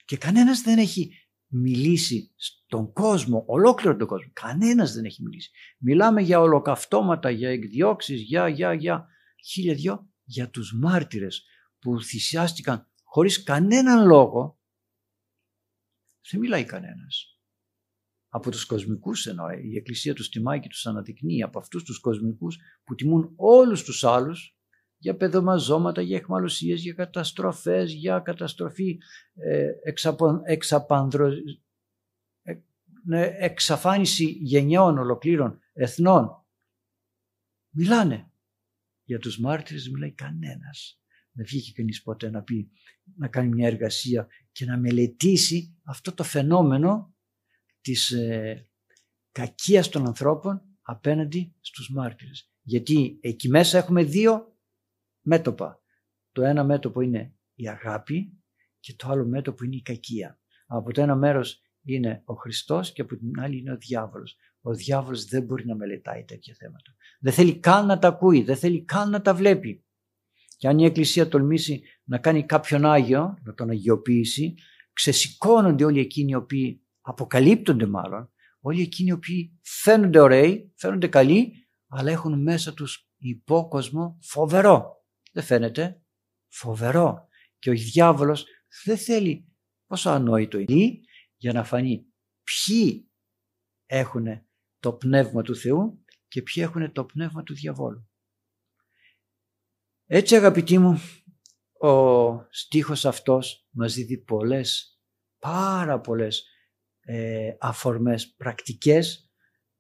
Και κανένας δεν έχει μιλήσει στον κόσμο, ολόκληρο τον κόσμο. Κανένας δεν έχει μιλήσει. Μιλάμε για ολοκαυτώματα, για εκδιώξεις, για, για, για, χίλια δυο, για τους μάρτυρες που θυσιάστηκαν χωρίς κανέναν λόγο. Δεν μιλάει κανένας από τους κοσμικούς εννοώ, η Εκκλησία τους τιμάει και τους αναδεικνύει από αυτούς τους κοσμικούς που τιμούν όλους τους άλλους για παιδομαζώματα, για εχμαλωσίες, για καταστροφές, για καταστροφή ε, εξαπανδρο, ε, ναι, εξαφάνιση γενιών ολοκλήρων εθνών. Μιλάνε. Για τους μάρτυρες μιλάει κανένας. Δεν βγήκε κανείς ποτέ να πει, να κάνει μια εργασία και να μελετήσει αυτό το φαινόμενο της ε, κακίας των ανθρώπων απέναντι στους μάρτυρες. Γιατί εκεί μέσα έχουμε δύο μέτωπα. Το ένα μέτωπο είναι η αγάπη και το άλλο μέτωπο είναι η κακία. Από το ένα μέρος είναι ο Χριστός και από την άλλη είναι ο διάβολος. Ο διάβολος δεν μπορεί να μελετάει τέτοια θέματα. Δεν θέλει καν να τα ακούει, δεν θέλει καν να τα βλέπει. Και αν η Εκκλησία τολμήσει να κάνει κάποιον Άγιο, να τον αγιοποιήσει, ξεσηκώνονται όλοι εκείνοι οι οποίοι αποκαλύπτονται μάλλον όλοι εκείνοι οι οποίοι φαίνονται ωραίοι, φαίνονται καλοί, αλλά έχουν μέσα τους υπόκοσμο φοβερό. Δεν φαίνεται, φοβερό. Και ο διάβολος δεν θέλει πόσο ανόητο είναι για να φανεί ποιοι έχουν το πνεύμα του Θεού και ποιοι έχουν το πνεύμα του διαβόλου. Έτσι αγαπητοί μου, ο στίχος αυτός μας δίδει πολλές, πάρα πολλές ε, αφορμές πρακτικές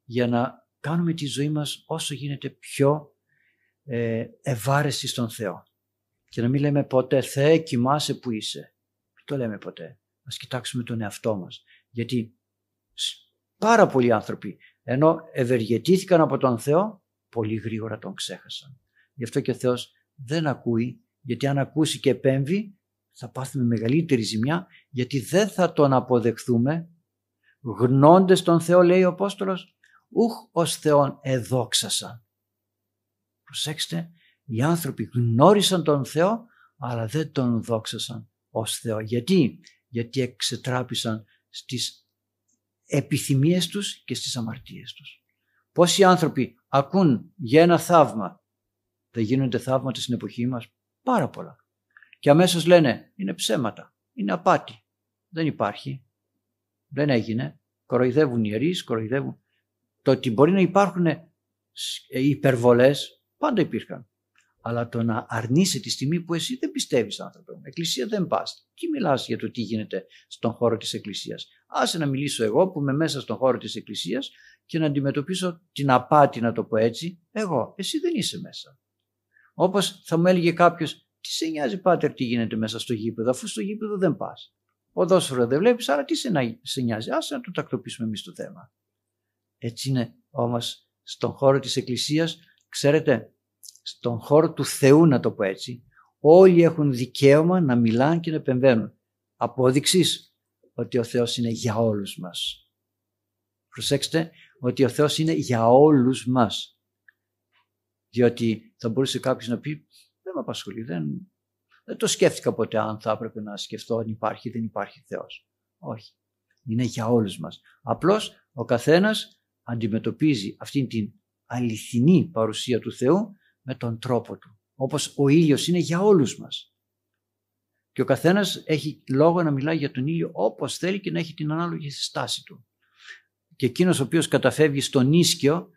για να κάνουμε τη ζωή μας όσο γίνεται πιο ε, ευάρεστη στον Θεό. Και να μην λέμε ποτέ Θεέ κοιμάσαι που είσαι. Δεν το λέμε ποτέ. Ας κοιτάξουμε τον εαυτό μας. Γιατί πάρα πολλοί άνθρωποι ενώ ευεργετήθηκαν από τον Θεό πολύ γρήγορα τον ξέχασαν. Γι' αυτό και ο Θεός δεν ακούει γιατί αν ακούσει και επέμβει θα πάθουμε μεγαλύτερη ζημιά γιατί δεν θα τον αποδεχθούμε γνώντες τον Θεό λέει ο Απόστολος ούχ ως Θεόν εδόξασαν. Προσέξτε, οι άνθρωποι γνώρισαν τον Θεό αλλά δεν τον δόξασαν ως Θεό. Γιατί, γιατί εξετράπησαν στις επιθυμίες τους και στις αμαρτίες τους. Πόσοι άνθρωποι ακούν για ένα θαύμα, δεν γίνονται θαύματα στην εποχή μας, πάρα πολλά. Και αμέσως λένε είναι ψέματα, είναι απάτη, δεν υπάρχει, δεν έγινε, κοροϊδεύουν οι ιερείς, κοροϊδεύουν. Το ότι μπορεί να υπάρχουν υπερβολές πάντα υπήρχαν. Αλλά το να αρνείσαι τη στιγμή που εσύ δεν πιστεύεις άνθρωπε μου. Εκκλησία δεν πας. Τι μιλάς για το τι γίνεται στον χώρο της Εκκλησίας. Άσε να μιλήσω εγώ που είμαι μέσα στον χώρο της Εκκλησίας και να αντιμετωπίσω την απάτη να το πω έτσι. Εγώ. Εσύ δεν είσαι μέσα. Όπως θα μου έλεγε κάποιος, τι σε νοιάζει πάτερ τι γίνεται μέσα στο γήπεδο αφού στο γήπεδο δεν πας. Ποδόσφαιρο δεν βλέπεις άρα τι σε, σε νοιάζει; Άσε να το τακτοποιήσουμε εμείς το θέμα. Έτσι είναι όμως στον χώρο της Εκκλησίας ξέρετε στον χώρο του Θεού να το πω έτσι, όλοι έχουν δικαίωμα να μιλάνε και να επεμβαίνουν. Απόδειξης ότι ο Θεός είναι για όλους μας. Προσέξτε ότι ο Θεός είναι για όλους μας. Διότι θα μπορούσε κάποιος να πει δεν με απασχολεί, δεν, δεν το σκέφτηκα ποτέ αν θα έπρεπε να σκεφτώ αν υπάρχει ή δεν υπάρχει Θεός. Όχι. Είναι για όλους μας. Απλώς ο καθένας αντιμετωπίζει αυτήν την αληθινή παρουσία του Θεού με τον τρόπο του. Όπως ο ήλιος είναι για όλους μας. Και ο καθένας έχει λόγο να μιλάει για τον ήλιο όπως θέλει και να έχει την ανάλογη στάση του. Και εκείνος ο οποίος καταφεύγει στον ίσκιο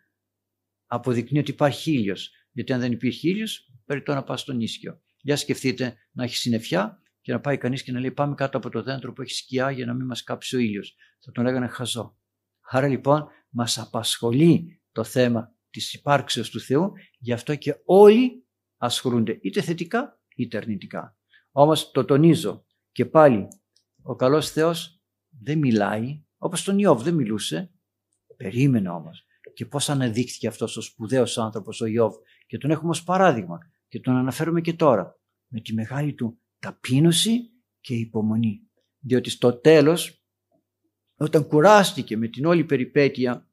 αποδεικνύει ότι υπάρχει ήλιος. Γιατί αν δεν υπήρχε ήλιος, περιττό να πάει στον ίσκιο. Για σκεφτείτε να έχει συννεφιά και να πάει κανείς και να λέει πάμε κάτω από το δέντρο που έχει σκιά για να μην μας κάψει ο ήλιος. Θα τον λέγανε χαζό. Άρα λοιπόν μας απασχολεί το θέμα της υπάρξεως του Θεού, γι' αυτό και όλοι ασχολούνται είτε θετικά είτε αρνητικά. Όμως το τονίζω και πάλι ο καλός Θεός δεν μιλάει, όπως τον Ιώβ δεν μιλούσε, περίμενε όμως. Και πώς αναδείχθηκε αυτός ο σπουδαίος άνθρωπος ο Ιώβ και τον έχουμε ως παράδειγμα και τον αναφέρουμε και τώρα με τη μεγάλη του ταπείνωση και υπομονή. Διότι στο τέλος όταν κουράστηκε με την όλη περιπέτεια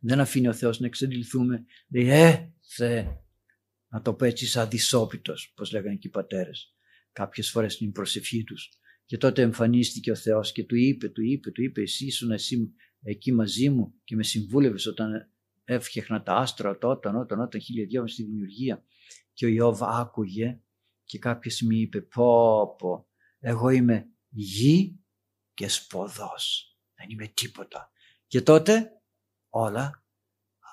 δεν αφήνει ο Θεός να εξαντληθούμε. Λέει, ε, Θεέ, να το πω έτσι σαν δυσόπιτος, όπως λέγανε και οι πατέρες, κάποιες φορές στην προσευχή τους. Και τότε εμφανίστηκε ο Θεός και του είπε, του είπε, του είπε, εσύ ήσουν εσύ εκεί μαζί μου και με συμβούλευες όταν έφτιαχνα τα άστρα όταν, όταν, όταν, χίλια δυο στη δημιουργία. Και ο Ιώβ άκουγε και κάποια στιγμή είπε, πω, πω, εγώ είμαι γη και σποδός. Δεν είμαι τίποτα. Και τότε όλα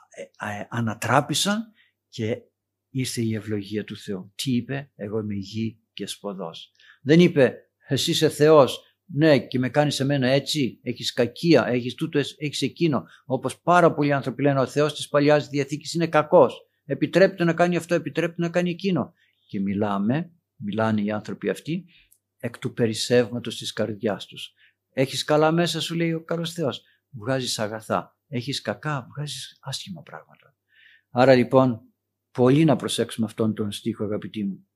ε, ε, ανατράπησαν και ήρθε η ευλογία του Θεού. Τι είπε, εγώ είμαι γη και σποδός. Δεν είπε, εσύ είσαι Θεός, ναι και με κάνεις εμένα έτσι, έχεις κακία, έχεις τούτο, έχεις εκείνο. Όπως πάρα πολλοί άνθρωποι λένε, ο Θεός της Παλιάς Διαθήκης είναι κακός. Επιτρέπεται να κάνει αυτό, επιτρέπεται να κάνει εκείνο. Και μιλάμε, μιλάνε οι άνθρωποι αυτοί, εκ του περισσεύματος της καρδιάς τους. Έχεις καλά μέσα σου λέει ο καλός Θεός. Βγάζεις αγαθά έχεις κακά, βγάζεις άσχημα πράγματα. Άρα λοιπόν, πολύ να προσέξουμε αυτόν τον στίχο αγαπητοί μου.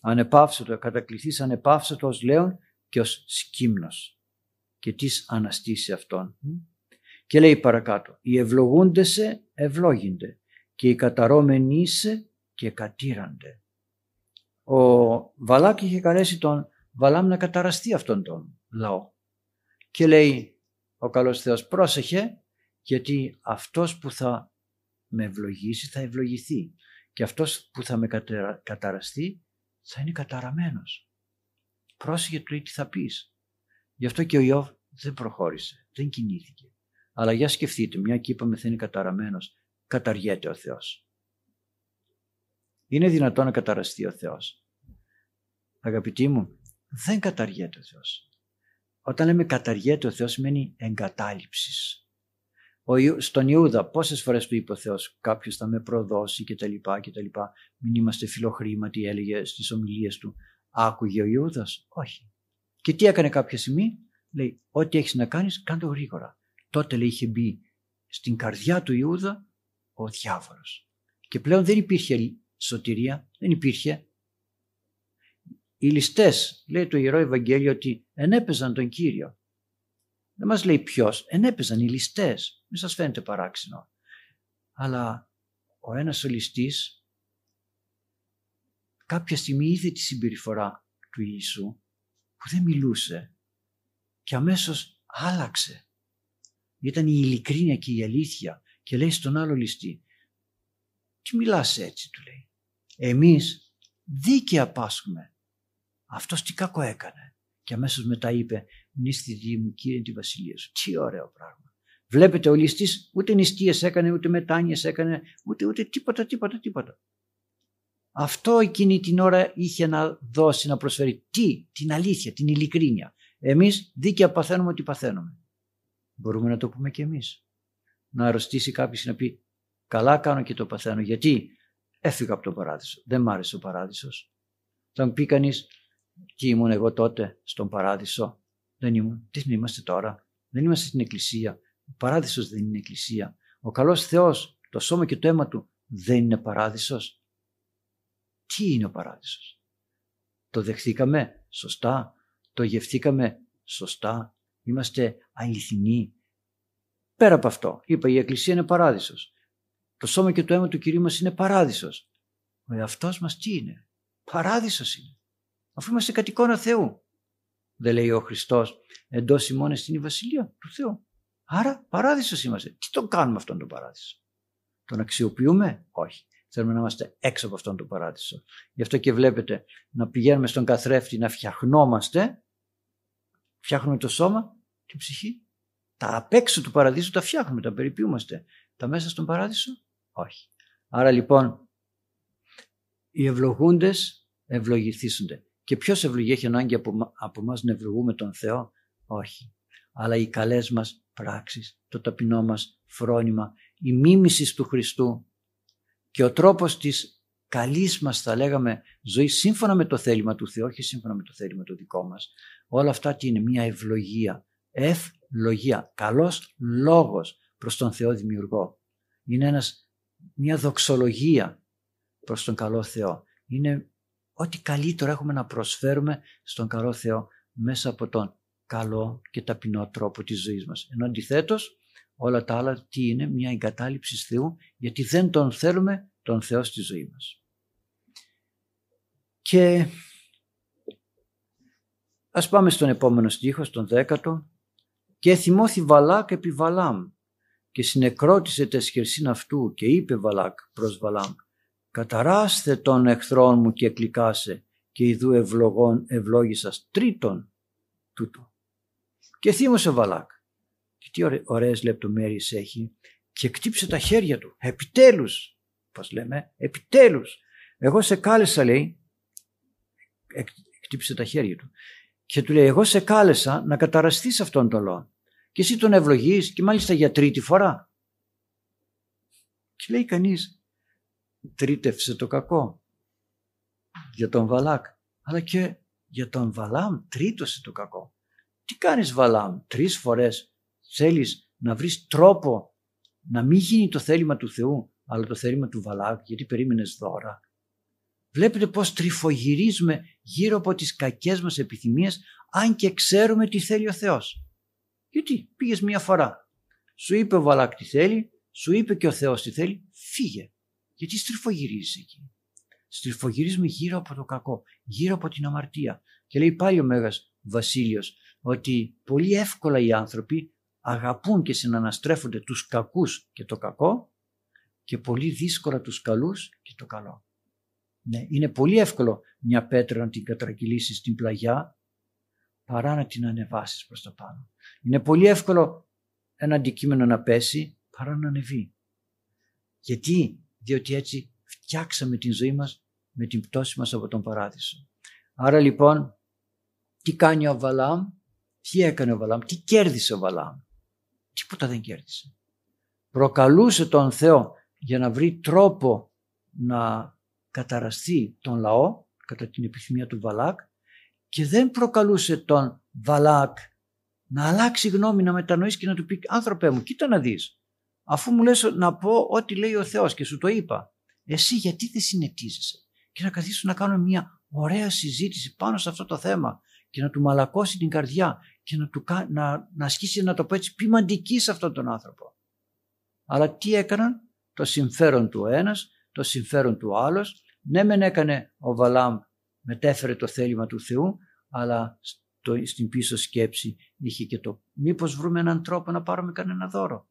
Ανεπάυσετο, κατακληθείς ανεπάυσετο ως λέον και ως σκύμνος. Και τις αναστήσει αυτόν. Και λέει παρακάτω, οι ευλογούνται σε ευλόγυνται και οι καταρώμενοι σε και κατήρανται. Ο Βαλάκ είχε καλέσει τον Βαλάμ να καταραστεί αυτόν τον λαό. Και λέει ο καλός Θεός πρόσεχε γιατί αυτός που θα με ευλογήσει θα ευλογηθεί και αυτός που θα με καταραστεί θα είναι καταραμένος. Πρόσεχε του τι θα πεις. Γι' αυτό και ο Ιώβ δεν προχώρησε, δεν κινήθηκε. Αλλά για σκεφτείτε, μια και είπαμε θα είναι καταραμένος, καταργέται ο Θεός. Είναι δυνατόν να καταραστεί ο Θεός. Αγαπητοί μου, δεν καταργέται ο Θεός. Όταν λέμε καταργέται ο Θεός σημαίνει εγκατάλειψης. στον Ιούδα πόσες φορές του είπε ο Θεός κάποιος θα με προδώσει και τα λοιπά και τα λοιπά. Μην είμαστε φιλοχρήματοι έλεγε στις ομιλίες του. Άκουγε ο Ιούδας; Όχι. Και τι έκανε κάποια στιγμή; Λέει ό,τι έχεις να κάνεις κάνε το γρήγορα. Τότε λέει είχε μπει στην καρδιά του Ιούδα ο διάβολος. Και πλέον δεν υπήρχε σωτηρία, δεν υπήρχε. Οι ληστές, λέει το Ιερό Ευαγγέλιο ότι ενέπαιζαν τον Κύριο. Δεν μας λέει ποιος, ενέπαιζαν οι ληστές. Μην σας φαίνεται παράξενο. Αλλά ο ένας ο ληστής κάποια στιγμή είδε τη συμπεριφορά του Ιησού που δεν μιλούσε και αμέσως άλλαξε. Ήταν η ειλικρίνεια και η αλήθεια και λέει στον άλλο ληστή τι μιλάς έτσι του λέει. Εμείς δίκαια πάσχουμε. Αυτός τι κακό έκανε. Και αμέσως μετά είπε νηστιδί μου κύριε τη βασιλεία σου. Τι ωραίο πράγμα. Βλέπετε ο ληστής ούτε νηστείες έκανε ούτε μετάνοιες έκανε ούτε, ούτε τίποτα τίποτα τίποτα. Αυτό εκείνη την ώρα είχε να δώσει, να προσφέρει. Τι, την αλήθεια, την ειλικρίνεια. Εμείς δίκαια παθαίνουμε ότι παθαίνουμε. Μπορούμε να το πούμε και εμείς. Να αρρωστήσει κάποιος να πει καλά κάνω και το παθαίνω. Γιατί έφυγα από τον παράδεισο. Δεν μ' άρεσε ο παράδεισος. Θα μου πει κανείς, τι ήμουν εγώ τότε στον παράδεισο; Δεν ήμουν. Τι είμαστε τώρα; Δεν είμαστε στην εκκλησία. Ο παράδεισος δεν είναι εκκλησία. Ο καλός Θεός, το σώμα και το αίμα του δεν είναι παράδεισος. Τι είναι ο παράδεισος; Το δεχθήκαμε σωστά. Το γευθήκαμε σωστά. Είμαστε αληθινοί. Πέρα από αυτό, είπα η Εκκλησία είναι παράδεισος. Το σώμα και το αίμα του Κυρίου μας είναι παράδεισος. Ο εαυτός μας τι είναι; Παράδεισος είναι. Αφού είμαστε κατ' εικόνα Θεού. Δεν λέει ο Χριστός εντός ημών στην η Βασιλεία του Θεού. Άρα παράδεισος είμαστε. Τι τον κάνουμε αυτόν τον παράδεισο; Τον αξιοποιούμε; Όχι. Θέλουμε να είμαστε έξω από αυτόν τον παράδεισο. Γι' αυτό και βλέπετε να πηγαίνουμε στον καθρέφτη να φτιαχνόμαστε. Φτιάχνουμε το σώμα, την ψυχή. Τα απ' έξω του παραδείσου τα φτιάχνουμε, τα περιποιούμαστε. Τα μέσα στον παράδεισο, όχι. Άρα λοιπόν, οι ευλογούντες ευλογηθήσονται. Και ποιος ευλογεί έχει ανάγκη από, από εμά να ευλογούμε τον Θεό, όχι. Αλλά οι καλές μας πράξεις, το ταπεινό μας φρόνημα, η μίμησης του Χριστού και ο τρόπος της καλής μας θα λέγαμε ζωής σύμφωνα με το θέλημα του Θεού, όχι σύμφωνα με το θέλημα το δικό μας. Όλα αυτά τι είναι μια ευλογία, ευλογία, καλός λόγος προς τον Θεό δημιουργό. Είναι ένας, μια δοξολογία προς τον καλό Θεό. Είναι ό,τι καλύτερο έχουμε να προσφέρουμε στον καλό Θεό μέσα από τον καλό και ταπεινό τρόπο της ζωής μας. Ενώ αντιθέτως, όλα τα άλλα τι είναι, μια εγκατάλειψη Θεού γιατί δεν τον θέλουμε τον Θεό στη ζωή μας. Και ας πάμε στον επόμενο στίχο, στον δέκατο. «Και θυμώθη Βαλάκ επί Βαλάμ και συνεκρότησε τες σχερσίν αυτού και είπε Βαλάκ προς Βαλάμ «Καταράστε των εχθρών μου και κλικάσε και ιδού ευλογών ευλόγησας τρίτον τούτο». Και θύμωσε Βαλάκ. Και τι ωραίες λεπτομέρειες έχει. Και κτύψε τα χέρια του. Επιτέλους, πώς λέμε, επιτέλους. Εγώ σε κάλεσα λέει, κτύψε τα χέρια του. Και του λέει, εγώ σε κάλεσα να καταραστείς αυτόν τον λόγο και εσύ τον ευλογείς και μάλιστα για τρίτη φορά. Και λέει κανείς, τρίτευσε το κακό για τον Βαλάκ, αλλά και για τον Βαλάμ τρίτωσε το κακό. Τι κάνεις Βαλάμ, τρεις φορές θέλεις να βρεις τρόπο να μην γίνει το θέλημα του Θεού, αλλά το θέλημα του Βαλάκ, γιατί περίμενες δώρα. Βλέπετε πώς τρυφογυρίζουμε γύρω από τις κακές μας επιθυμίες, αν και ξέρουμε τι θέλει ο Θεός. Γιατί πήγες μία φορά. Σου είπε ο Βαλάκ τι θέλει, σου είπε και ο Θεός τι θέλει, φύγε. Γιατί στριφογυρίζει εκεί. Στριφογυρίζουμε γύρω από το κακό, γύρω από την αμαρτία. Και λέει πάλι ο Μέγας Βασίλειος ότι πολύ εύκολα οι άνθρωποι αγαπούν και συναναστρέφονται τους κακούς και το κακό και πολύ δύσκολα τους καλούς και το καλό. Ναι, είναι πολύ εύκολο μια πέτρα να την κατρακυλήσεις στην πλαγιά παρά να την ανεβάσεις προς το πάνω. Είναι πολύ εύκολο ένα αντικείμενο να πέσει παρά να ανεβεί. Γιατί, διότι έτσι φτιάξαμε την ζωή μας με την πτώση μας από τον παράδεισο. Άρα λοιπόν, τι κάνει ο Βαλάμ, τι έκανε ο Βαλάμ, τι κέρδισε ο Βαλάμ; Τίποτα δεν κέρδισε. Προκαλούσε τον Θεό για να βρει τρόπο να καταραστεί τον λαό κατά την επιθυμία του Βαλάκ και δεν προκαλούσε τον Βαλάκ να αλλάξει γνώμη, να μετανοήσει και να του πει άνθρωπέ μου κοίτα να δεις αφού μου λες να πω ό,τι λέει ο Θεός και σου το είπα εσύ γιατί δεν συνετίζεσαι; Και να καθίσουμε να κάνουμε μια ωραία συζήτηση πάνω σε αυτό το θέμα και να του μαλακώσει την καρδιά και να, του, να, να ασκήσει να το πω έτσι ποιμαντική σε αυτόν τον άνθρωπο. Αλλά τι έκαναν, το συμφέρον του ο ένας, το συμφέρον του άλλος. Ναι μεν έκανε ο Βαλάμ, μετέφερε το θέλημα του Θεού, αλλά στο, στην πίσω σκέψη είχε και το μήπως βρούμε έναν τρόπο να πάρουμε κανένα δώρο;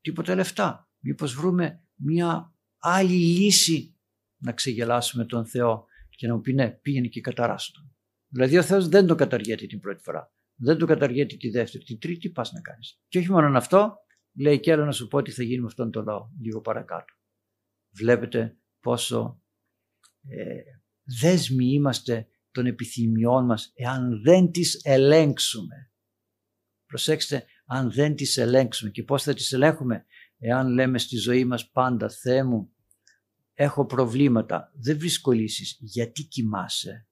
Τίποτα λεφτά. Μήπως βρούμε μια άλλη λύση να ξεγελάσουμε τον Θεό και να μου πει ναι πήγαινε και καταράσου τον. Δηλαδή ο Θεός δεν το καταργέται την πρώτη φορά. Δεν το καταργέται τη δεύτερη. Την τρίτη τι πας να κάνεις. Και όχι μόνο αυτό, λέει και άλλο να σου πω τι θα γίνει με αυτόν τον λαό λίγο παρακάτω. Βλέπετε πόσο ε, δέσμοι είμαστε των επιθυμιών μας εάν δεν τις ελέγξουμε. Προσέξτε, αν δεν τις ελέγξουμε και πώς θα τις ελέγχουμε εάν λέμε στη ζωή μας πάντα Θεέ μου έχω προβλήματα, δεν βρίσκω λύσεις, γιατί κοιμάσαι;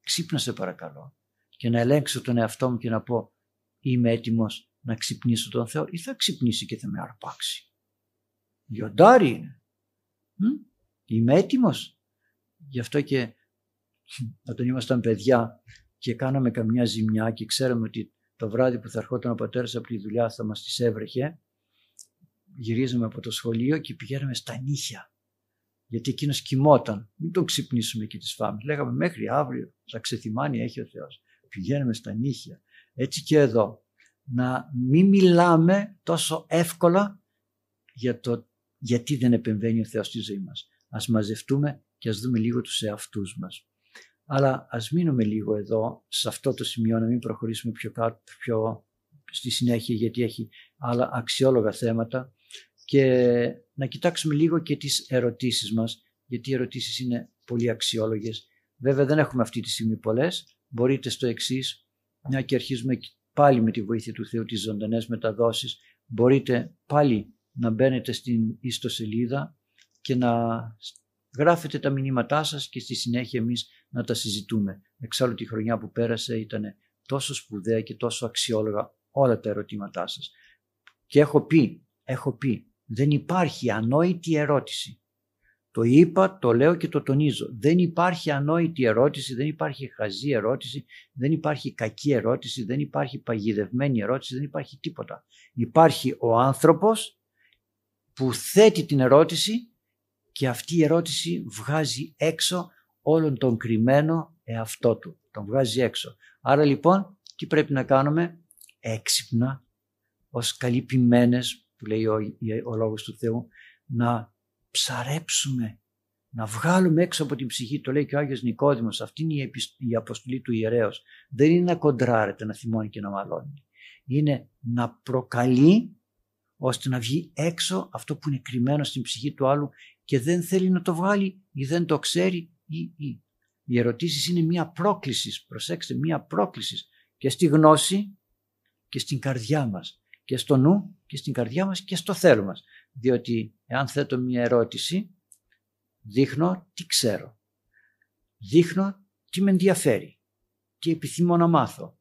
Ξύπνασε παρακαλώ και να ελέγξω τον εαυτό μου και να πω είμαι έτοιμος να ξυπνήσω τον Θεό ή θα ξυπνήσει και θα με αρπάξει. Λιοντάρι είναι. Είμαι έτοιμος. Γι' αυτό και όταν ήμασταν παιδιά και κάναμε καμιά ζημιά και ξέραμε ότι το βράδυ που θα ερχόταν ο πατέρας από τη δουλειά θα μας τις έβρεχε γυρίζαμε από το σχολείο και πηγαίναμε στα νύχια γιατί εκείνος κοιμόταν. Μην τον ξυπνήσουμε και τις φάμες. Λέγαμε μέχρι αύριο θα ξεθυμάνει έχει ο Θεός. Πηγαίνουμε στα νύχια. Έτσι και εδώ. Να μην μιλάμε τόσο εύκολα για το γιατί δεν επεμβαίνει ο Θεός στη ζωή μας. Ας μαζευτούμε και ας δούμε λίγο τους εαυτούς μας. Αλλά ας μείνουμε λίγο εδώ, σε αυτό το σημείο, να μην προχωρήσουμε πιο κάτω, πιο στη συνέχεια, γιατί έχει άλλα αξιόλογα θέματα και να κοιτάξουμε λίγο και τις ερωτήσεις μας, γιατί οι ερωτήσεις είναι πολύ αξιόλογες. Βέβαια δεν έχουμε αυτή τη στιγμή πολλές. Μπορείτε στο εξής, μια και αρχίζουμε πάλι με τη βοήθεια του Θεού τις ζωντανές μεταδόσεις, μπορείτε πάλι να μπαίνετε στην ιστοσελίδα και να γράφετε τα μηνύματά σας και στη συνέχεια εμείς να τα συζητούμε. Εξάλλου τη χρονιά που πέρασε ήταν τόσο σπουδαία και τόσο αξιόλογα όλα τα ερωτήματά σας. Και έχω πει, έχω πει, δεν υπάρχει ανόητη ερώτηση. Το είπα, το λέω και το τονίζω. Δεν υπάρχει ανόητη ερώτηση, δεν υπάρχει χαζή ερώτηση, δεν υπάρχει κακή ερώτηση, δεν υπάρχει παγιδευμένη ερώτηση, δεν υπάρχει τίποτα. Υπάρχει ο άνθρωπος που θέτει την ερώτηση και αυτή η ερώτηση βγάζει έξω όλον τον κρυμμένο εαυτό του. Τον βγάζει έξω. Άρα λοιπόν τι πρέπει να κάνουμε; Έξυπνα ως καλυπημένες που λέει ο, ο λόγος του Θεού να ψαρέψουμε να βγάλουμε έξω από την ψυχή, το λέει και ο Άγιος Νικόδημος, αυτή είναι η, η αποστολή του ιερέως. Δεν είναι να κοντράρεται, να θυμώνει και να μαλώνει. Είναι να προκαλεί ώστε να βγει έξω αυτό που είναι κρυμμένο στην ψυχή του άλλου και δεν θέλει να το βγάλει ή δεν το ξέρει ή, ή. Οι ερωτήσεις είναι μια πρόκλησης, προσέξτε, μια πρόκλησης και στη γνώση και στην καρδιά μας και στο νου και στην καρδιά μας και στο θέλω μας. Διότι εάν θέτω μια ερώτηση δείχνω τι ξέρω. Δείχνω τι με ενδιαφέρει, τι επιθυμώ να μάθω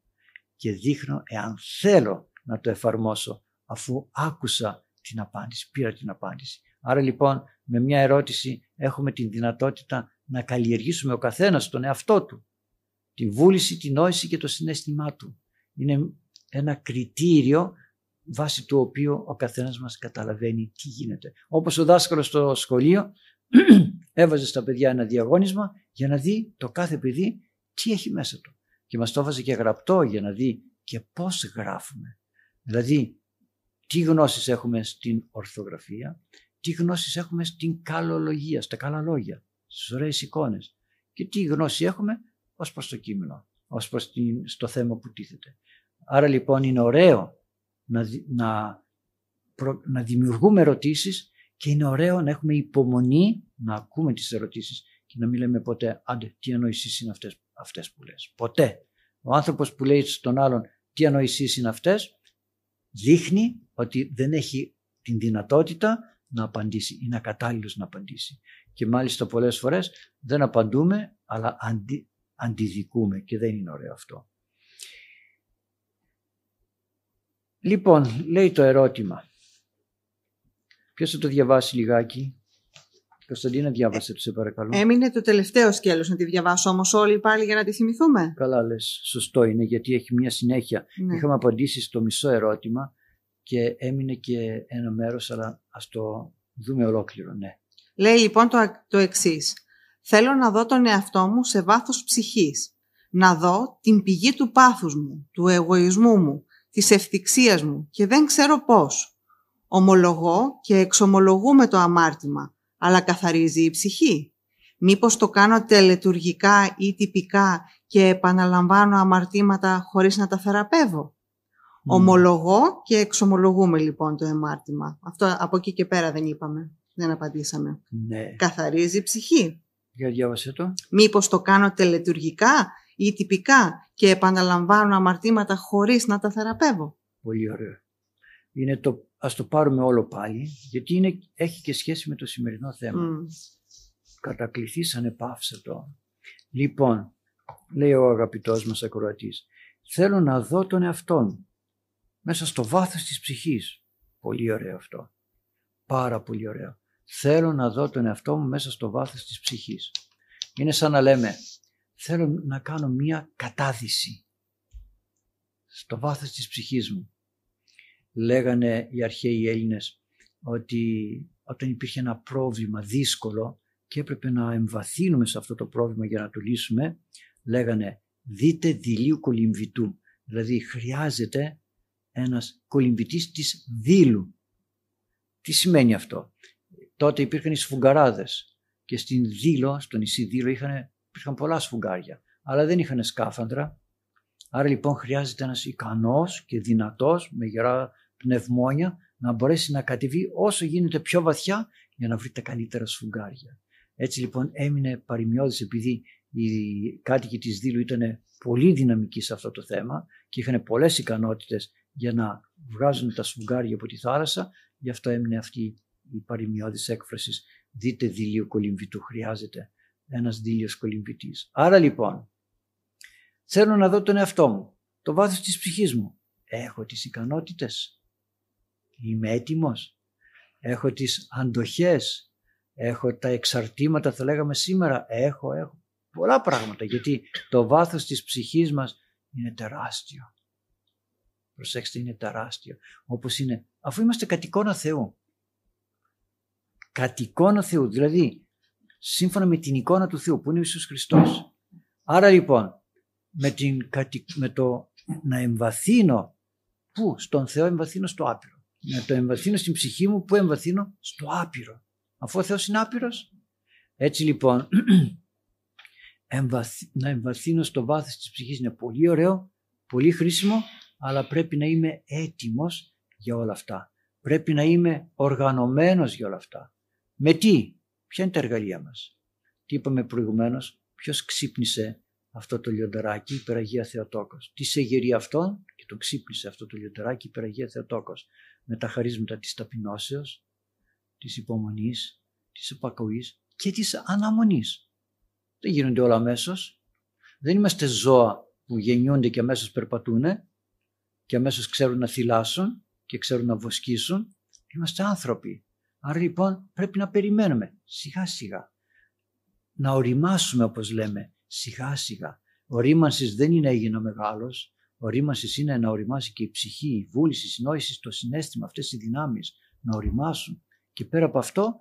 και δείχνω εάν θέλω να το εφαρμόσω αφού άκουσα την απάντηση, πήρα την απάντηση. Άρα λοιπόν με μια ερώτηση έχουμε την δυνατότητα να καλλιεργήσουμε ο καθένας τον εαυτό του. Τη βούληση, την νόηση και το συνέστημά του. Είναι ένα κριτήριο βάσει του οποίου ο καθένας μας καταλαβαίνει τι γίνεται. Όπως ο δάσκαλος στο σχολείο έβαζε στα παιδιά ένα διαγώνισμα για να δει το κάθε παιδί τι έχει μέσα του. Και μας το έβαζε και γραπτό για να δει και πώς γράφουμε. Δηλαδή, τι γνώσεις έχουμε στην ορθογραφία, τι γνώσεις έχουμε στην καλολογία, στα καλά λόγια, στις ωραίες εικόνες και τι γνώση έχουμε ως προς το κείμενο, ως προς το θέμα που τίθεται. Άρα λοιπόν είναι ωραίο να, να, να δημιουργούμε ερωτήσεις και είναι ωραίο να έχουμε υπομονή να ακούμε τις ερωτήσεις και να μην λέμε ποτέ άντε τι ανοησίες είναι αυτές, αυτές που λες. Ποτέ. Ο άνθρωπος που λέει στον άλλον τι ανοησίες είναι αυτές δείχνει ότι δεν έχει την δυνατότητα να απαντήσει, είναι ακατάλληλος να απαντήσει. Και μάλιστα πολλές φορές δεν απαντούμε αλλά αντι, αντιδικούμε και δεν είναι ωραίο αυτό. Λοιπόν, λέει το ερώτημα. Ποιος θα το διαβάσει λιγάκι; Κωνσταντίνα διάβασε το σε παρακαλώ. Έμεινε το τελευταίο σκέλος να τη διαβάσω όμως όλοι πάλι για να τη θυμηθούμε. Καλά λες, σωστό είναι γιατί έχει μια συνέχεια. Ναι. Είχαμε απαντήσει στο μισό ερώτημα και έμεινε και ένα μέρος αλλά ας το δούμε ολόκληρο, ναι. Λέει λοιπόν το, το εξής. Θέλω να δω τον εαυτό μου σε βάθος ψυχής. Να δω την πηγή του πάθους μου, του εγωισμού μου, της ευθυξίας μου και δεν ξέρω πώς. Ομολογώ και εξομολογούμε το αμάρτημα, αλλά καθαρίζει η ψυχή. Μήπως το κάνω τελετουργικά ή τυπικά και επαναλαμβάνω αμαρτήματα χωρίς να τα θεραπεύω; Ομολογώ και εξομολογούμε λοιπόν το αμάρτημα. Αυτό από εκεί και πέρα δεν είπαμε. Δεν απαντήσαμε. Ναι. Καθαρίζει η ψυχή. Για διάβασε το. Μήπως το κάνω τελετουργικά ή τυπικά και επαναλαμβάνω αμαρτήματα χωρίς να τα θεραπεύω. Πολύ ωραίο. Είναι το, ας το πάρουμε όλο πάλι, γιατί είναι, έχει και σχέση με το σημερινό θέμα. Mm. Κατακληθείς ανεπάυσατο. Λοιπόν, λέει ο αγαπητός μας ακροατής, θέλω να δω τον εαυτό μου μέσα στο βάθος της ψυχής. Πολύ ωραίο αυτό. Πάρα πολύ ωραίο. Θέλω να δω τον εαυτό μου μέσα στο βάθος της ψυχής. Είναι σαν να λέμε θέλω να κάνω μία κατάδυση στο βάθος της ψυχής μου. Λέγανε οι αρχαίοι Έλληνες ότι όταν υπήρχε ένα πρόβλημα δύσκολο και έπρεπε να εμβαθύνουμε σε αυτό το πρόβλημα για να το λύσουμε, λέγανε δείτε δηλίου κολυμβητού. Δηλαδή χρειάζεται ένας κολυμβητής της δήλου. Τι σημαίνει αυτό; Τότε υπήρχαν οι σφουγγαράδες και στην Δήλο, στο νησί Δήλο είχαν υπήρχαν πολλά σφουγγάρια, αλλά δεν είχαν σκάφαντρα. Άρα λοιπόν χρειάζεται ένας ικανός και δυνατός με γερά πνευμόνια να μπορέσει να κατεβεί όσο γίνεται πιο βαθιά για να βρει τα καλύτερα σφουγγάρια. Έτσι λοιπόν έμεινε παρημιώδης επειδή οι κάτοικοι της Δήλου ήταν πολύ δυναμικοί σε αυτό το θέμα και είχαν πολλές ικανότητες για να βγάζουν τα σφουγγάρια από τη θάλασσα, γι' αυτό έμεινε αυτή η παρημιώδης έκφρασης «Δείτε δίλιο κολυμβητού χρειάζεται ένας δίλιος κολυμβητής. Άρα λοιπόν, θέλω να δω τον εαυτό μου, το βάθος της ψυχής μου. Έχω τις ικανότητες, είμαι έτοιμος, έχω τις αντοχές, έχω τα εξαρτήματα θα λέγαμε σήμερα, έχω, έχω πολλά πράγματα γιατί το βάθος της ψυχής μας είναι τεράστιο. Προσέξτε είναι τεράστιο. Όπως είναι, αφού είμαστε κατ' εικόνα Θεού. Κατ' εικόνα Θεού. Δηλαδή σύμφωνα με την εικόνα του Θεού που είναι ο Ιησούς Χριστός. Άρα λοιπόν με, την, με το να εμβαθύνω πού; Στον Θεό εμβαθύνω στο άπειρο. Να το εμβαθύνω στην ψυχή μου που εμβαθύνω; Στο άπειρο. Αφού ο Θεός είναι άπειρος. Έτσι λοιπόν να εμβαθύνω στο βάθος της ψυχής είναι πολύ ωραίο, πολύ χρήσιμο αλλά πρέπει να είμαι έτοιμος για όλα αυτά. Πρέπει να είμαι οργανωμένος για όλα αυτά. Με τι, Ποια είναι τα εργαλεία μας. Τι είπαμε προηγουμένως, ποιος ξύπνησε αυτό το λιοντεράκι, η Περαγία Θεοτόκος. Τι σε γερεί αυτόν και το ξύπνησε αυτό το λιοντεράκι, η Περαγία Θεοτόκος. Με τα χαρίσματα της ταπεινώσεως, της υπομονής, της επακοής και της αναμονής. Δεν γίνονται όλα αμέσως. Δεν είμαστε ζώα που γεννιούνται και αμέσως περπατούν και αμέσως ξέρουν να θυλάσουν και ξέρουν να βοσκήσουν. Είμαστε άνθρωποι Άρα λοιπόν πρέπει να περιμένουμε σιγά σιγά. Να οριμάσουμε όπως λέμε σιγά σιγά. Ο ρήμανσης δεν είναι έγινα μεγάλος. Ο ρήμανσης είναι να οριμάσει και η ψυχή, η βούληση, η συνόηση, το συνέστημα, αυτές οι δυνάμεις να οριμάσουν. Και πέρα από αυτό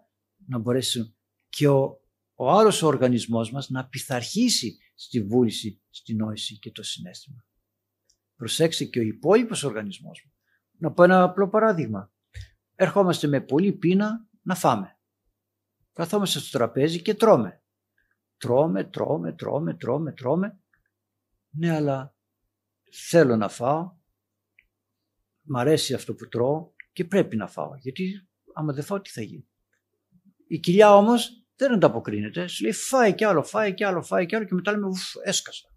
να μπορέσει και ο, ο άλλος ο οργανισμός μας να πειθαρχήσει στη βούληση, στη νόηση και το συνέστημα. Προσέξτε και ο υπόλοιπος οργανισμός Να πω ένα απλό παράδειγμα ερχόμαστε με πολύ πείνα να φάμε. Καθόμαστε στο τραπέζι και τρώμε. Τρώμε, τρώμε, τρώμε, τρώμε, τρώμε. Ναι, αλλά θέλω να φάω. Μ' αρέσει αυτό που τρώω και πρέπει να φάω. Γιατί άμα δεν φάω τι θα γίνει. Η κοιλιά όμως δεν ανταποκρίνεται. Σου λέει φάει κι άλλο, φάει κι άλλο, φάει κι άλλο και μετά λέμε ουφ, έσκασα.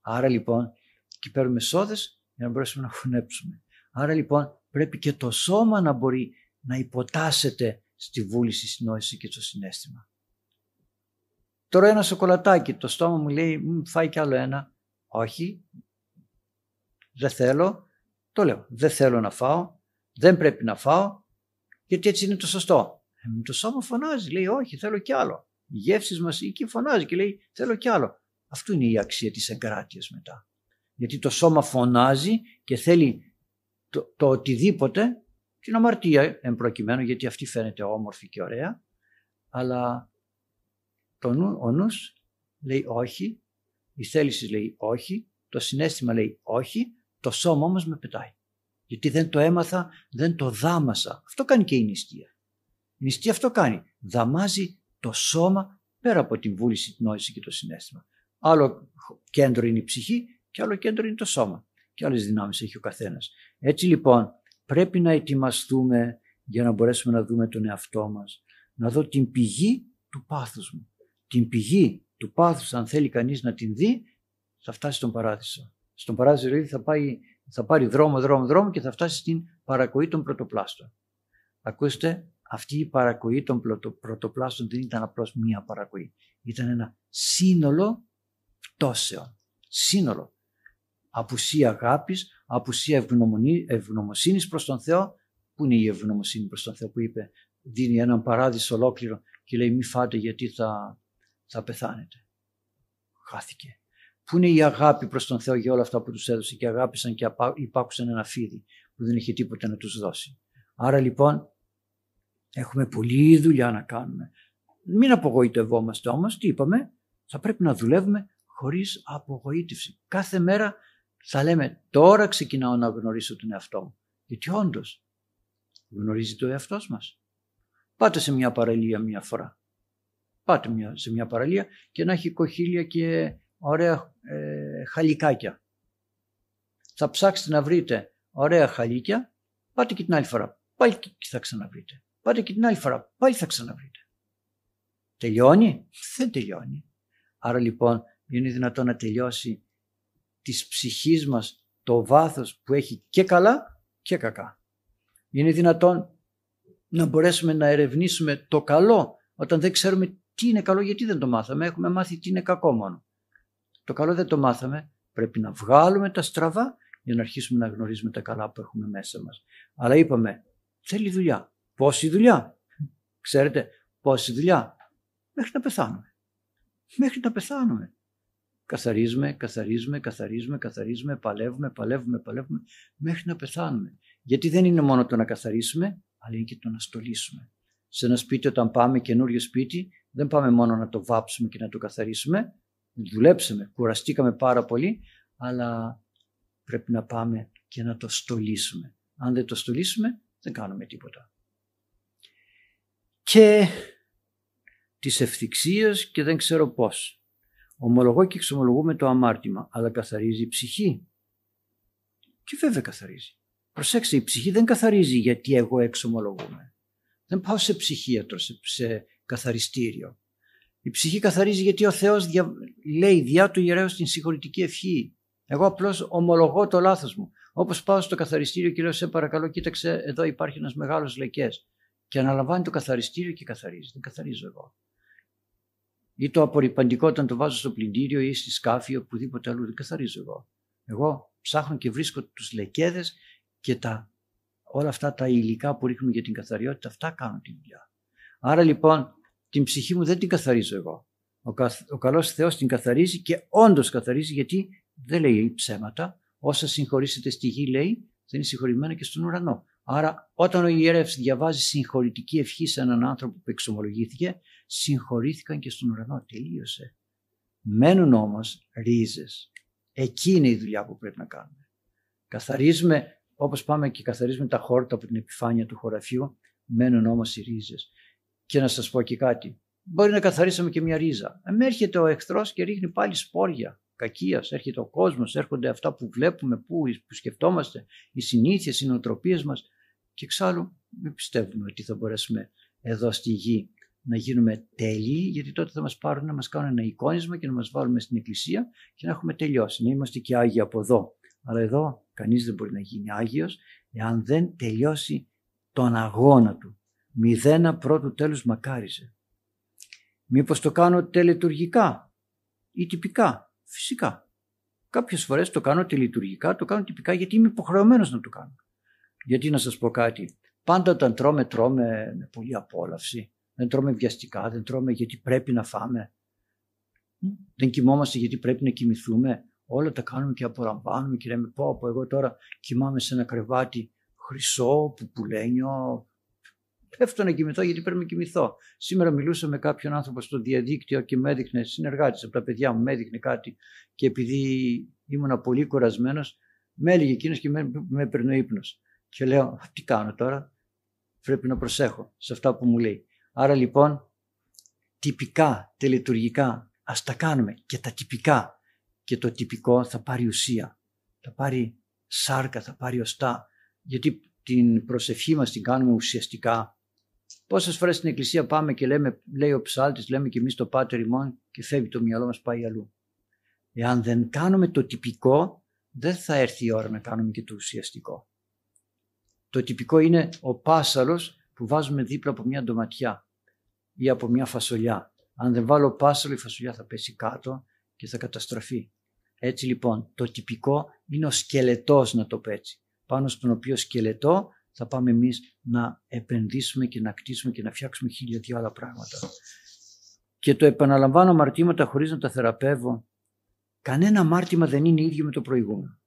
Άρα λοιπόν και παίρνουμε σόδες για να μπορέσουμε να χωνέψουμε. Άρα λοιπόν πρέπει και το σώμα να μπορεί να υποτάσσεται στη βούληση, στην νόηση και στο συνέστημα. Τώρα ένα σοκολατάκι, το στόμα μου λέει φάει κι άλλο ένα. Όχι, δεν θέλω, το λέω, δεν θέλω να φάω, δεν πρέπει να φάω, γιατί έτσι είναι το σωστό. Ε, το σώμα φωνάζει, λέει όχι θέλω κι άλλο. Οι γεύσεις μας εκεί φωνάζει και λέει θέλω κι άλλο. Αυτό είναι η αξία της εγκράτειας μετά. Γιατί το σώμα φωνάζει και θέλει το, το οτιδήποτε, την αμαρτία εμπροκειμένου γιατί αυτή φαίνεται όμορφη και ωραία, αλλά το νου, ο νους λέει όχι, η θέληση λέει όχι, το συνέστημα λέει όχι, το σώμα όμως με πετάει. Γιατί δεν το έμαθα, δεν το δάμασα. Αυτό κάνει και η νηστεία. Η νηστεία αυτό κάνει. Δαμάζει το σώμα πέρα από την βούληση, την νόηση και το συνέστημα. Άλλο κέντρο είναι η ψυχή και άλλο κέντρο είναι το σώμα. Και άλλες δυνάμεις έχει ο καθένας. Έτσι λοιπόν πρέπει να ετοιμαστούμε για να μπορέσουμε να δούμε τον εαυτό μας. Να δω την πηγή του πάθους μου. Την πηγή του πάθους αν θέλει κανείς να την δει θα φτάσει στον παράδεισο. Στον παράδεισο δηλαδή θα, πάει, θα πάρει δρόμο, δρόμο, δρόμο και θα φτάσει στην παρακοή των πρωτοπλάστων. Ακούστε, αυτή η παρακοή των πρωτοπλάστων δεν ήταν απλώς μία παρακοή. Ήταν ένα σύνολο πτώσεων. Σύνολο. Απουσία αγάπης, απουσία ευγνωμοσύνης προς τον Θεό. Πού είναι η ευγνωμοσύνη προς τον Θεό που είπε, δίνει έναν παράδεισο ολόκληρο και λέει μη φάτε γιατί θα, θα πεθάνετε. Χάθηκε. Πού είναι η αγάπη προς τον Θεό για όλα αυτά που τους έδωσε και αγάπησαν και υπάκουσαν ένα φίδι που δεν είχε τίποτα να τους δώσει. Άρα λοιπόν έχουμε πολλή δουλειά να κάνουμε. Μην απογοητευόμαστε όμως, τι είπαμε, θα πρέπει να δουλεύουμε χωρίς απογοήτευση. Κάθε μέρα θα λέμε τώρα ξεκινάω να γνωρίσω τον εαυτό μου. Γιατί όντως γνωρίζει το εαυτός μας. Πάτε σε μια παραλία μια φορά. Πάτε σε μια παραλία και να έχει κοχύλια και ωραία ε, χαλικάκια. Θα ψάξετε να βρείτε ωραία χαλίκια, πάτε και την άλλη φορά. Πάλι και θα ξαναβρείτε. Πάτε και την άλλη φορά. Πάλι θα ξαναβρείτε. Τελειώνει; Δεν τελειώνει. Άρα λοιπόν είναι δυνατόν να τελειώσει της ψυχής μας το βάθος που έχει και καλά και κακά. Είναι δυνατόν να μπορέσουμε να ερευνήσουμε το καλό όταν δεν ξέρουμε τι είναι καλό γιατί δεν το μάθαμε. Έχουμε μάθει τι είναι κακό μόνο. Το καλό δεν το μάθαμε. Πρέπει να βγάλουμε τα στραβά για να αρχίσουμε να γνωρίζουμε τα καλά που έχουμε μέσα μας. Αλλά είπαμε, θέλει δουλειά. Πόση δουλειά; Ξέρετε, πόση δουλειά; Μέχρι να πεθάνουμε. Μέχρι να πεθάνουμε. Καθαρίζουμε, καθαρίζουμε, καθαρίζουμε, καθαρίζουμε, παλεύουμε, παλεύουμε, παλεύουμε, μέχρι να πεθάνουμε. Γιατί δεν είναι μόνο το να καθαρίσουμε, αλλά είναι και το να στολίσουμε. Σε ένα σπίτι όταν πάμε καινούριο σπίτι, δεν πάμε μόνο να το βάψουμε και να το καθαρίσουμε, δουλέψαμε, κουραστήκαμε πάρα πολύ, αλλά πρέπει να πάμε και να το στολίσουμε. Αν δεν το στολίσουμε, δεν κάνουμε τίποτα. Και της ευθυξίας και δεν ξέρω πώς. Ομολογώ και εξομολογούμε το αμάρτημα, αλλά καθαρίζει η ψυχή. Και βέβαια καθαρίζει. Προσέξτε, η ψυχή δεν καθαρίζει γιατί εγώ εξομολογούμε. Δεν πάω σε ψυχίατρο, σε, σε καθαριστήριο. Η ψυχή καθαρίζει γιατί ο Θεός δια, λέει διά του ιερέως την συγχωρητική ευχή. Εγώ απλώς ομολογώ το λάθος μου. Όπως πάω στο καθαριστήριο και λέω σε παρακαλώ κοίταξε εδώ υπάρχει ένας μεγάλος λεκές. Και αναλαμβάνει το καθαριστήριο και καθαρίζει. Δεν καθαρίζω εγώ. Ή το απορριπαντικό όταν το βάζω στο πλυντήριο ή στη σκάφη ή οπουδήποτε αλλού. Δεν καθαρίζω εγώ. Εγώ ψάχνω και βρίσκω τους λεκέδες και τα, όλα αυτά τα υλικά που ρίχνουν για την καθαριότητα, αυτά κάνουν τη δουλειά. Άρα λοιπόν την ψυχή μου δεν την καθαρίζω εγώ. Ο, καθ, ο καλός Θεός την καθαρίζει και όντως καθαρίζει γιατί δεν λέει ψέματα. Όσα συγχωρήσετε στη γη λέει δεν είναι συγχωρημένα και στον ουρανό. Άρα όταν ο ιερεύς διαβάζει συγχωρητική ευχή σε έναν άνθρωπο που εξομολογήθηκε συγχωρήθηκαν και στον ουρανό. Τελείωσε. Μένουν όμως ρίζες. Εκεί είναι η δουλειά που πρέπει να κάνουμε. Καθαρίζουμε όπως πάμε και καθαρίζουμε τα χόρτα από την επιφάνεια του χωραφιού μένουν όμως οι ρίζες. Και να σας πω και κάτι. Μπορεί να καθαρίσαμε και μια ρίζα. Αν έρχεται ο εχθρός και ρίχνει πάλι σπόρια κακίας, έρχεται ο κόσμος, έρχονται αυτά που βλέπουμε, που, που σκεφτόμαστε, οι συνήθειες, οι νοοτροπίες μας και εξάλλου μην πιστεύουμε ότι θα μπορέσουμε εδώ στη γη να γίνουμε τέλειοι, γιατί τότε θα μας πάρουν να μας κάνουν ένα εικόνισμα και να μας βάλουμε στην εκκλησία και να έχουμε τελειώσει, να είμαστε και Άγιοι από εδώ. Αλλά εδώ κανείς δεν μπορεί να γίνει Άγιος εάν δεν τελειώσει τον αγώνα του. Μηδένα πρώτου τέλους μακάριζε. Μήπως το κάνω τελετουργικά ή τυπικά; Φυσικά. Κάποιες φορές το κάνω τελετουργικά, το κάνω τυπικά γιατί είμαι υποχρεωμένος να το κάνω. Γιατί να σας πω κάτι; Πάντα όταν τρώμε, τρώμε με πολύ απόλαυση. Δεν τρώμε βιαστικά, δεν τρώμε γιατί πρέπει να φάμε. Δεν κοιμόμαστε γιατί πρέπει να κοιμηθούμε. Όλα τα κάνουμε και απολαμβάνουμε και λέμε πω από εγώ τώρα κοιμάμαι σε ένα κρεβάτι χρυσό, πουλένιο. Πέφτω να κοιμηθώ γιατί πρέπει να κοιμηθώ. Σήμερα μιλούσα με κάποιον άνθρωπο στο διαδίκτυο και με έδειχνε, συνεργάτης από τα παιδιά μου, με έδειχνε κάτι και επειδή ήμουν πολύ κουρασμένος, με έλεγε εκείνος και με, με έπαιρνε ο ύπνος. Και λέω, τι κάνω τώρα, πρέπει να προσέχω σε αυτά που μου λέει. Άρα λοιπόν, τυπικά, τελετουργικά, ας τα κάνουμε και τα τυπικά. Και το τυπικό θα πάρει ουσία, θα πάρει σάρκα, θα πάρει οστά. Γιατί την προσευχή μας την κάνουμε ουσιαστικά. Πόσες φορές στην εκκλησία πάμε και λέμε, λέει ο ψάλτης, λέμε και εμείς το Πάτερ ημών και φεύγει το μυαλό μας πάει αλλού. Εάν δεν κάνουμε το τυπικό, δεν θα έρθει η ώρα να κάνουμε και το ουσιαστικό. Το τυπικό είναι ο πάσαλος που βάζουμε δίπλα από μια ντοματιά ή από μια φασολιά. Αν δεν βάλω πάσαλο η φασολιά θα πέσει κάτω και θα καταστραφεί. Έτσι λοιπόν το τυπικό είναι ο σκελετός να το πω έτσι. Πάνω στον οποίο σκελετό θα πάμε εμείς να επενδύσουμε και να κτίσουμε και να φτιάξουμε χίλια δύο άλλα πράγματα. Και το επαναλαμβάνω αμαρτήματα χωρίς να τα θεραπεύω. Κανένα αμάρτημα δεν είναι ίδιο με το προηγούμενο.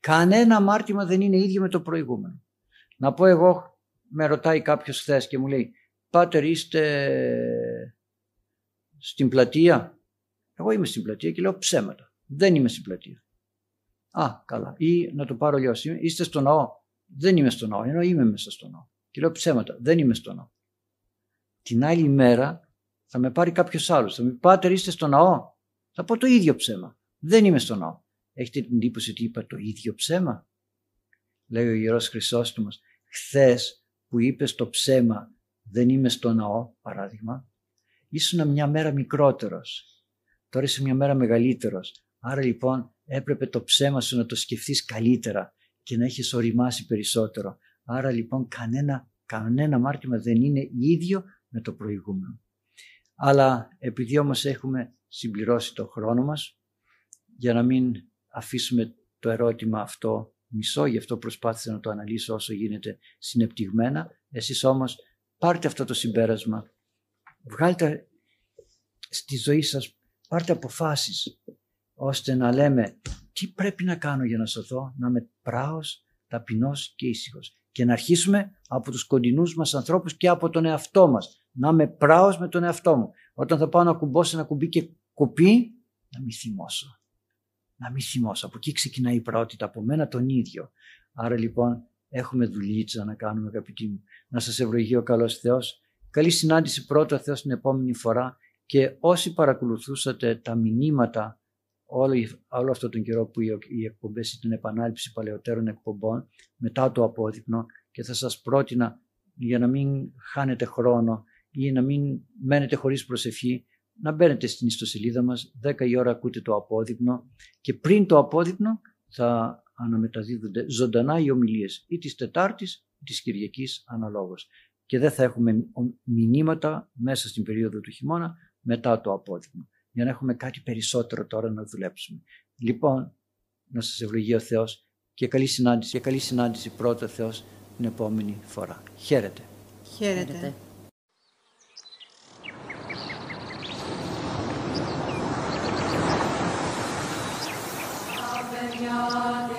Κανένα αμάρτημα δεν είναι ίδιο με το προηγούμενο. Να πω εγώ, με ρωτάει κάποιος χθες και μου λέει, Πάτερ είστε στην πλατεία; Εγώ είμαι στην πλατεία και λέω ψέματα. Δεν είμαι στην πλατεία. Α, καλά. Ή να το πάρω αλλιώς. Είστε στο ναό; Δεν είμαι στο ναό. Ενώ είμαι μέσα στο ναό. Και λέω ψέματα. Δεν είμαι στο ναό. Την άλλη μέρα θα με πάρει κάποιος άλλος. Θα μου πει Πάτερ είστε στο ναό; Θα πω το ίδιο ψέμα. Δεν είμαι στο ναό. Έχετε την εντύπωση ότι είπα το ίδιο ψέμα; Λέει ο Ιερός Χρυσόστομος χθες που είπες το ψέμα δεν είμαι στο ναό, παράδειγμα, ήσουν μια μέρα μικρότερος. Τώρα είσαι μια μέρα μεγαλύτερος. Άρα λοιπόν έπρεπε το ψέμα σου να το σκεφτείς καλύτερα και να έχεις οριμάσει περισσότερο. Άρα λοιπόν κανένα, κανένα μάρτυμα δεν είναι ίδιο με το προηγούμενο. Αλλά επειδή όμως έχουμε συμπληρώσει το χρόνο μας, για να μην αφήσουμε το ερώτημα αυτό μισό, γι' αυτό προσπάθησα να το αναλύσω όσο γίνεται συνεπτυγμένα. Εσείς όμως πάρτε αυτό το συμπέρασμα, βγάλτε στη ζωή σας, πάρτε αποφάσεις, ώστε να λέμε τι πρέπει να κάνω για να σωθώ, να είμαι πράος, ταπεινός και ήσυχος. Και να αρχίσουμε από τους κοντινούς μας ανθρώπους και από τον εαυτό μας. Να είμαι πράος με τον εαυτό μου. Όταν θα πάω να κουμπώσω ένα κουμπί και κουπί, να μην θυμώσω να μην θυμώσω. Από εκεί ξεκινάει η πρώτη, από μένα τον ίδιο. Άρα λοιπόν έχουμε δουλίτσα να κάνουμε αγαπητοί μου. Να σας ευλογεί ο καλός Θεός. Καλή συνάντηση πρώτα Θεός την επόμενη φορά και όσοι παρακολουθούσατε τα μηνύματα όλο, όλο αυτό τον καιρό που οι εκπομπές ήταν επανάληψη παλαιότερων εκπομπών μετά το απόδειπνο και θα σας πρότεινα για να μην χάνετε χρόνο ή να μην μένετε χωρίς προσευχή να μπαίνετε στην ιστοσελίδα μας, 10 η ώρα ακούτε το απόδειπνο και πριν το απόδειπνο θα αναμεταδίδονται ζωντανά οι ομιλίες ή της Τετάρτης ή της Κυριακής αναλόγως. Και δεν θα έχουμε μηνύματα μέσα στην περίοδο του χειμώνα μετά το απόδειπνο. Για να έχουμε κάτι περισσότερο τώρα να δουλέψουμε. Λοιπόν, να σας ευλογεί ο Θεός και καλή συνάντηση, και καλή συνάντηση πρώτα Θεός την επόμενη φορά. Χαίρετε. Χαίρετε. Oh.